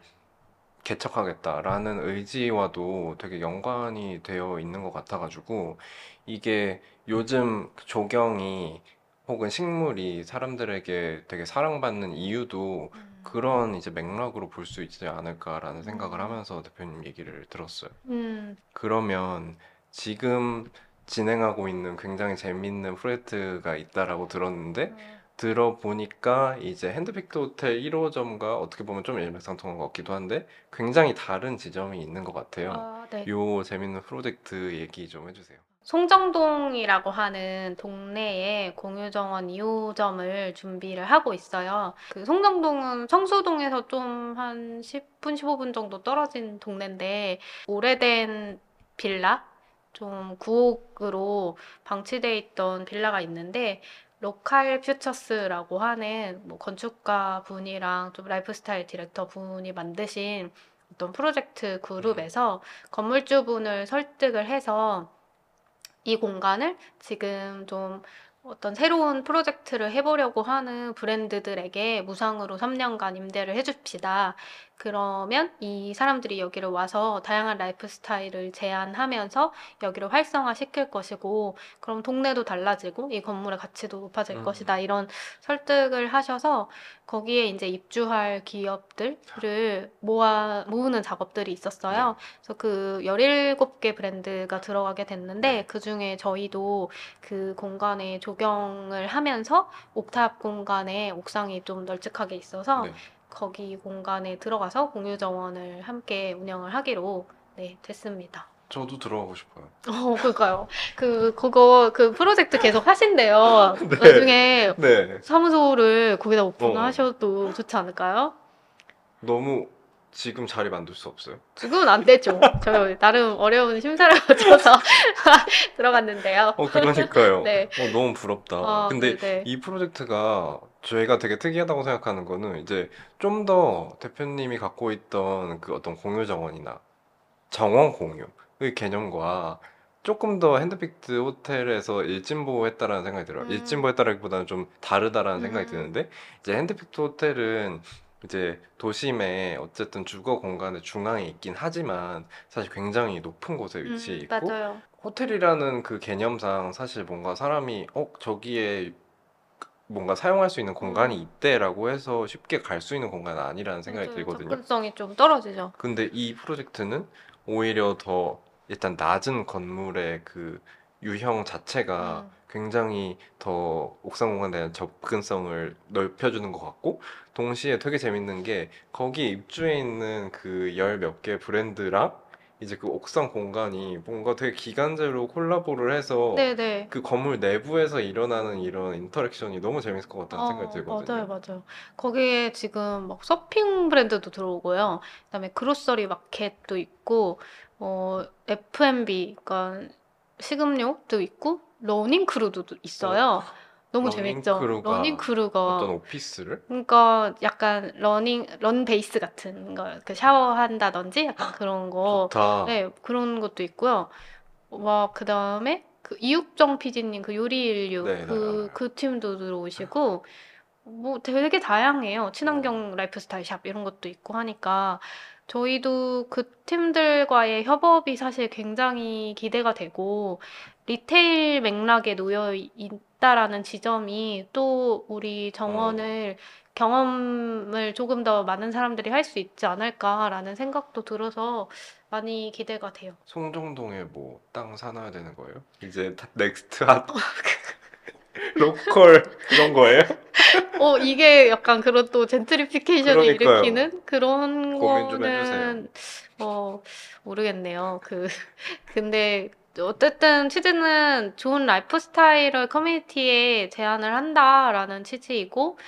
개척하겠다라는 의지와도 되게 연관이 되어 있는 것 같아가지고 이게 요즘 조경이 혹은 식물이 사람들에게 되게 사랑받는 이유도 그런 이제 맥락으로 볼 수 있지 않을까라는 생각을 음. 하면서 대표님 얘기를 들었어요. 음, 그러면 지금 진행하고 있는 굉장히 재밌는 프로젝트가 있다라고 들었는데 들어보니까 이제 핸드픽트 호텔 1호점과 어떻게 보면 좀 일맥상통한 것 같기도 한데 굉장히 다른 지점이 있는 것 같아요. 아, 네. 요 재밌는 프로젝트 얘기 좀 해주세요. 송정동이라고 하는 동네에 공유정원 2호점을 준비를 하고 있어요. 그 송정동은 청수동에서 좀 한 10분, 15분 정도 떨어진 동네인데 오래된 빌라, 좀 구옥으로 방치되어 있던 빌라가 있는데 Local Futures라고 하는 뭐 건축가 분이랑 좀 라이프스타일 디렉터 분이 만드신 어떤 프로젝트 그룹에서 건물주분을 설득을 해서 이 공간을 지금 좀 어떤 새로운 프로젝트를 해보려고 하는 브랜드들에게 무상으로 3년간 임대를 해줍시다. 그러면 이 사람들이 여기를 와서 다양한 라이프 스타일을 제안하면서 여기를 활성화 시킬 것이고, 그럼 동네도 달라지고, 이 건물의 가치도 높아질 음. 것이다. 이런 설득을 하셔서 거기에 이제 입주할 기업들을 모아, 모으는 작업들이 있었어요. 그래서 그 17개 브랜드가 들어가게 됐는데 네. 그 중에 저희도 그 공간에 조경을 하면서 옥탑 공간에 옥상이 좀 널찍하게 있어서 네. 거기 공간에 들어가서 공유 정원을 함께 운영을 하기로 네, 됐습니다. 저도 들어가고 싶어요. 어, 그러니까요. 그 그거 그 프로젝트 계속 하신대요. *laughs* 네. 나중에 네. 사무소를 거기다 어. 오픈하셔도 좋지 않을까요? 너무 지금 자리 만들 수 없어요? 지금은 안 되죠. 저 나름 어려운 심사를 *laughs* 거쳐서 *laughs* 들어갔는데요. 어, 그러니까요. 네. 어, 너무 부럽다. 아, 근데 네네. 이 프로젝트가 저희가 되게 특이하다고 생각하는 거는 이제 좀 더 대표님이 갖고 있던 그 어떤 공유 정원이나 정원 공유의 개념과 조금 더 핸드픽트 호텔에서 일진보했다라는 생각이 들어요. 음. 일진보했다라기보다는 좀 다르다라는 생각이 음. 드는데 이제 핸드픽트 호텔은 이제 도심에 어쨌든 주거 공간의 중앙에 있긴 하지만 사실 굉장히 높은 곳에 위치해 음, 있고 맞아요. 호텔이라는 그 개념상 사실 뭔가 사람이 어 저기에 뭔가 사용할 수 있는 공간이 음. 있다라고 해서 쉽게 갈 수 있는 공간은 아니라는 생각이 맞아요. 들거든요. 접근성이 좀 떨어지죠. 근데 이 프로젝트는 오히려 더 일단 낮은 건물의 그 유형 자체가 음. 굉장히 더 옥상 공간에 대한 접근성을 넓혀주는 것 같고 동시에 되게 재밌는 게 거기에 입주해 있는 그 열 몇 개 브랜드랑 이제 그 옥상 공간이 뭔가 되게 기간제로 콜라보를 해서 네네. 그 건물 내부에서 일어나는 이런 interaction이 너무 재밌을 것 같다는 생각이 어, 들거든요. 맞아요, 맞아요. 거기에 지금 막 서핑 브랜드도 들어오고요. 그다음에 grocery 마켓도 있고, 어, F&B, 그러니까 식음료도 있고, running crew도 있어요. 너무 running 재밌죠. crew가 running crew가 어떤 오피스를 그러니까 약간 running run base 같은 거, 그 샤워한다든지 약간 그런 거, 좋다. 네 그런 것도 있고요. 와 그다음에 그 이욱정 PD님 그 요리 인류 네, 네, 그 알아요. 그 팀도 들어오시고 뭐 되게 다양해요. 친환경 라이프스타일 샵 이런 것도 있고 하니까 저희도 그 팀들과의 협업이 사실 굉장히 기대가 되고 리테일 맥락에 놓여 있다라는 지점이 또 우리 정원을 경험을 조금 더 많은 사람들이 할 수 있지 않을까라는 생각도 들어서 많이 기대가 돼요. 송정동에 뭐 땅 사놔야 되는 거예요? 이제 다- next hot *laughs* local 그런 거예요? *laughs* 어, 이게 약간 그런 또 젠트리피케이션을 그러니까요. 일으키는 그런 고민 좀 거는 어, 모르겠네요. 그 근데 어쨌든 취지는 좋은 라이프 스타일을 커뮤니티에 제안을 한다라는 취지이고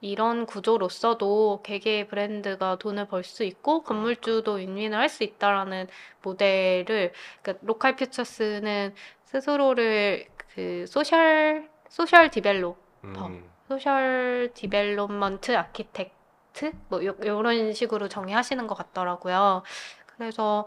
이런 구조로서도 개개의 브랜드가 돈을 벌 수 있고 건물주도 윈윈을 할 수 있다라는 모델을 그러니까 Local Futures는 스스로를 그 social social develop 음, social development architect 뭐 요, 요런 식으로 정의하시는 것 같더라고요. 그래서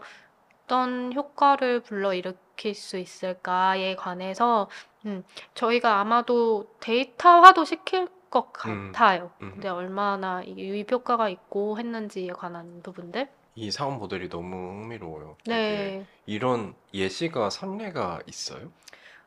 어떤 효과를 불러일으킬 수 있을까에 관해서 음, 저희가 아마도 데이터화도 시킬 것 음, 같아요. 음. 근데 얼마나 유입 효과가 있고 했는지에 관한 부분들. 이 사업 모델이 너무 흥미로워요. 네. 이런 예시가 선례가 있어요?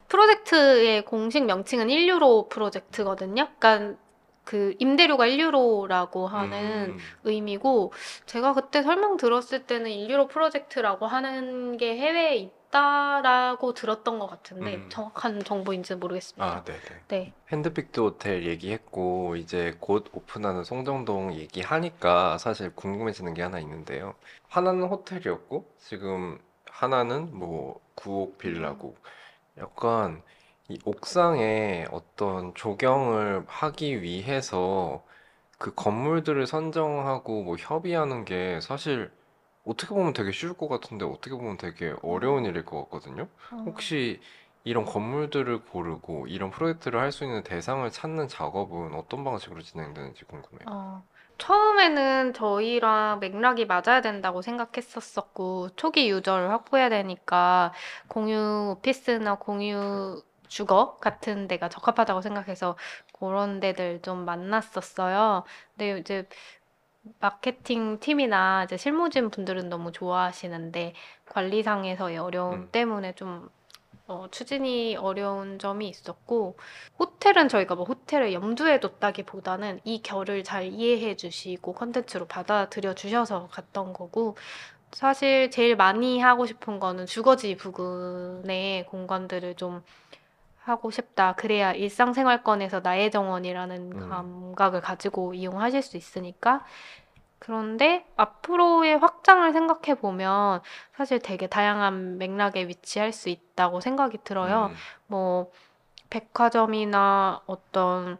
프로젝트의 공식 명칭은 1유로 프로젝트거든요. 그러니까 그 임대료가 1유로라고 하는 음, 의미고 제가 그때 설명 들었을 때는 1유로 프로젝트라고 하는 게 해외에 있다라고 들었던 것 같은데 음. 정확한 정보인지는 모르겠습니다. 아, 네네. 네. 핸드픽트 호텔 얘기했고 이제 곧 오픈하는 송정동 얘기하니까 사실 궁금해지는 게 하나 있는데요. 하나는 호텔이었고 지금 하나는 뭐 구옥 빌라고 약간 이 옥상에 어떤 조경을 하기 위해서 그 건물들을 선정하고 뭐 협의하는 게 사실 어떻게 보면 되게 쉬울 것 같은데 어떻게 보면 되게 어려운 일일 것 같거든요. 어, 혹시 이런 건물들을 고르고 이런 프로젝트를 할 수 있는 대상을 찾는 작업은 어떤 방식으로 진행되는지 궁금해요. 어, 처음에는 저희랑 맥락이 맞아야 된다고 생각했었었고, 초기 유저를 확보해야 되니까 공유 오피스나 공유 주거 같은 데가 적합하다고 생각해서 그런 데들 좀 만났었어요. 근데 이제 마케팅 팀이나 이제 실무진 분들은 너무 좋아하시는데 관리상에서의 어려움 음. 때문에 좀 어, 추진이 어려운 점이 있었고 호텔은 저희가 뭐 호텔을 염두에 뒀다기보다는 이 결을 잘 이해해 주시고 컨텐츠로 받아들여 주셔서 갔던 거고 사실 제일 많이 하고 싶은 거는 주거지 부근의 공간들을 좀 하고 싶다. 그래야 일상생활권에서 나의 정원이라는 음. 감각을 가지고 이용하실 수 있으니까 그런데 앞으로의 확장을 생각해 보면 사실 되게 다양한 맥락에 위치할 수 있다고 생각이 들어요. 음, 뭐 백화점이나 어떤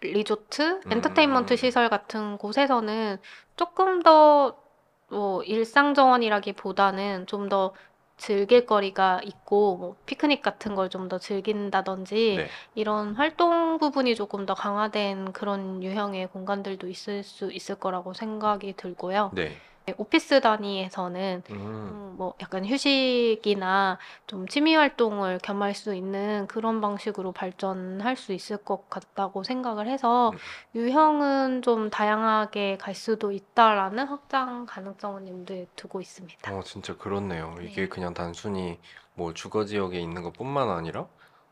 리조트, 음. 엔터테인먼트 시설 같은 곳에서는 조금 더뭐 일상 정원이라기보다는 좀더 즐길 거리가 있고 뭐 피크닉 같은 걸 좀 더 즐긴다든지 네. 이런 활동 부분이 조금 더 강화된 그런 유형의 공간들도 있을 수 있을 거라고 생각이 들고요. 네. 오피스 단위에서는 음, 음, 뭐 약간 휴식이나 좀 취미 활동을 겸할 수 있는 그런 방식으로 발전할 수 있을 것 같다고 생각을 해서 음. 유형은 좀 다양하게 갈 수도 있다라는 확장 가능성은 염두에 두고 있습니다. 어, 진짜 그렇네요. 이게 네. 그냥 단순히 뭐 주거 지역에 있는 것뿐만 아니라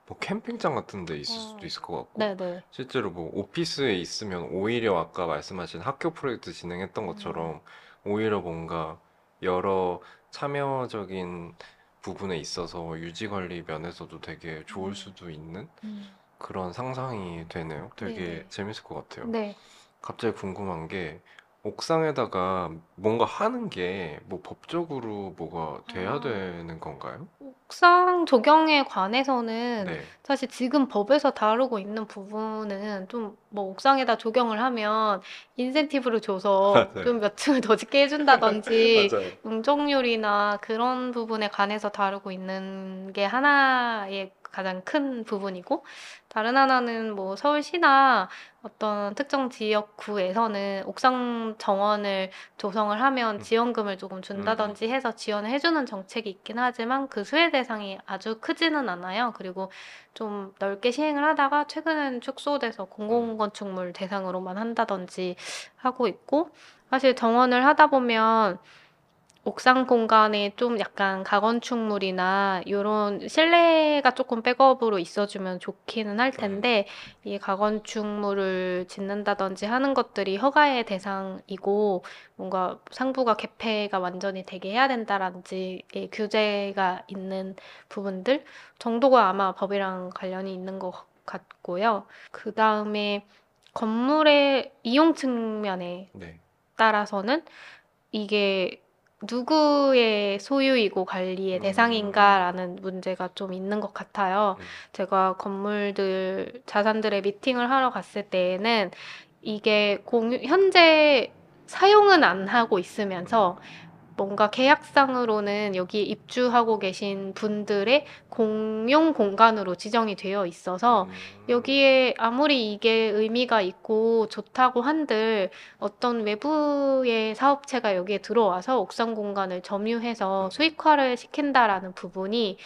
뭐 캠핑장 같은 데 있을 수도 어. 있을 것 같고 네네. 실제로 뭐 오피스에 있으면 오히려 아까 말씀하신 학교 프로젝트 진행했던 것처럼 오히려 뭔가 여러 참여적인 부분에 있어서 유지 관리 면에서도 되게 좋을 음. 수도 있는 음. 그런 상상이 되네요. 되게 네네. 재밌을 것 같아요. 네. 갑자기 궁금한 게 옥상에다가 뭔가 하는 게 뭐 법적으로 뭐가 돼야 아. 되는 건가요? 옥상 조경에 관해서는 네. 사실 지금 법에서 다루고 있는 부분은 좀 뭐 옥상에다 조경을 하면 인센티브를 줘서 맞아요. *laughs* 좀 몇 층을 더 짓게 해준다든지 *laughs* 맞아요. 용적률이나 그런 부분에 관해서 다루고 있는 게 하나의 가장 큰 부분이고 다른 하나는 뭐 서울시나 어떤 특정 지역구에서는 옥상 정원을 조성을 하면 음. 지원금을 조금 준다든지 해서 지원을 해주는 정책이 있긴 하지만 그 수혜 대상이 아주 크지는 않아요. 그리고 좀 넓게 시행을 하다가 최근에는 축소돼서 공공건축물 대상으로만 한다든지 하고 있고 사실 정원을 하다 보면 옥상 공간에 좀 약간 가건축물이나 요런 실내가 조금 백업으로 있어주면 좋기는 할 텐데 이 가건축물을 짓는다든지 하는 것들이 허가의 대상이고 뭔가 상부가 개폐가 완전히 되게 해야 된다라든지 이 규제가 있는 부분들 정도가 아마 법이랑 관련이 있는 것 같고요. 그 다음에 건물의 이용 측면에 네. 따라서는 이게 누구의 소유이고 관리의 음. 대상인가라는 문제가 좀 있는 것 같아요. 음. 제가 건물들, 자산들의 미팅을 하러 갔을 때에는 이게 공유, 현재 사용은 안 하고 있으면서 뭔가 계약상으로는 여기에 입주하고 계신 분들의 공용 공간으로 지정이 되어 있어서 음. 여기에 아무리 이게 의미가 있고 좋다고 한들 어떤 외부의 사업체가 여기에 들어와서 옥상 공간을 점유해서 수익화를 시킨다라는 부분이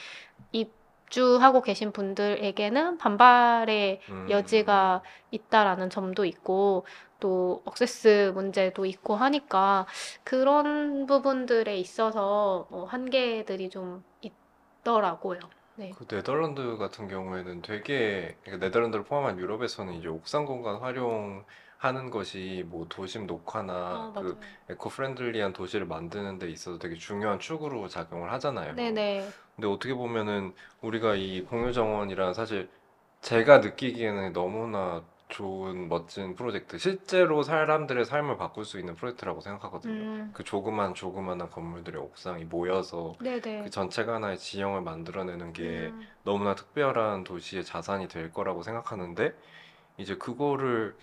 입주하고 계신 분들에게는 반발의 음. 여지가 있다라는 점도 있고 또 억세스 문제도 있고 하니까 그런 부분들에 있어서 뭐 한계들이 좀 있더라고요. 네. 그 네덜란드 같은 경우에는 되게 그러니까 네덜란드를 포함한 유럽에서는 이제 옥상 공간 활용하는 것이 뭐 도심 녹화나 아, 그. eco-friendly한 도시를 만드는 데 있어서 되게 중요한 축으로 작용을 하잖아요. 네네. 근데 어떻게 보면은 우리가 이 공유 정원이란 사실 제가 느끼기에는 너무나 좋은 멋진 프로젝트, 실제로 사람들의 삶을 바꿀 수 있는 프로젝트라고 생각하거든요. 음, 그 조그만 조그만한 건물들의 옥상이 모여서 네네. 그 전체가 하나의 지형을 만들어내는 게 음, 너무나 특별한 도시의 자산이 될 거라고 생각하는데 이제 그거를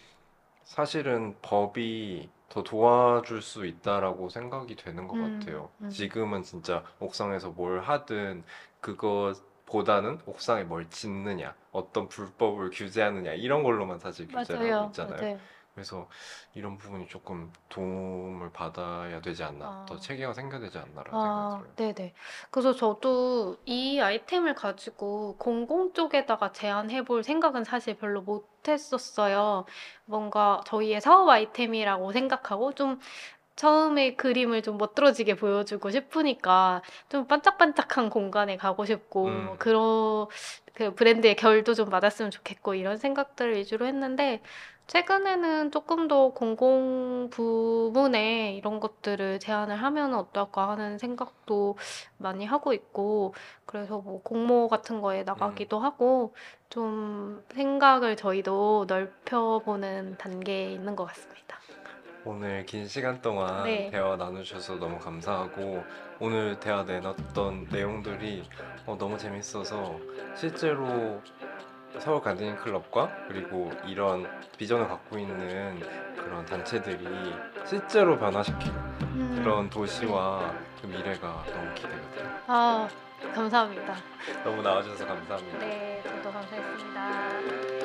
사실은 법이 더 도와줄 수 있다라고 생각이 되는 것 음, 같아요. 음. 지금은 진짜 옥상에서 뭘 하든 그것 보다는 옥상에 뭘 짓느냐, 어떤 불법을 규제하느냐 이런 걸로만 사실 규제를 하고. 있잖아요. 맞아요. 그래서 이런 부분이 조금 도움을 받아야 되지 않나, 더 아. 체계가 생겨야 되지 않나라는 아, 생각이 들어요. 네네. 그래서 저도 이 아이템을 가지고 공공 쪽에다가 제안해 볼 생각은 사실 별로 못 했었어요. 뭔가 저희의 사업 아이템이라고 생각하고 좀 처음에 그림을 좀 멋들어지게 보여주고 싶으니까 좀 반짝반짝한 공간에 가고 싶고 음. 그런 그 브랜드의 결도 좀 맞았으면 좋겠고 이런 생각들을 위주로 했는데 최근에는 조금 더 공공 부문에 이런 것들을 제안을 하면 어떨까 하는 생각도 많이 하고 있고 그래서 뭐 공모 같은 거에 나가기도 하고 좀 생각을 저희도 넓혀보는 단계에 있는 것 같습니다. 오늘 긴 시간 동안 네. 대화 나누셔서 너무 감사하고 오늘 대화 내놨던 내용들이 어, 너무 재밌어서 실제로 서울 가드닝 클럽과 그리고 이런 비전을 갖고 있는 그런 단체들이 실제로 변화시키는 음. 그런 도시와 그 미래가 너무 기대가 돼요. 아, 감사합니다. *laughs* 너무 나와주셔서 감사합니다. 네, 저도 감사했습니다.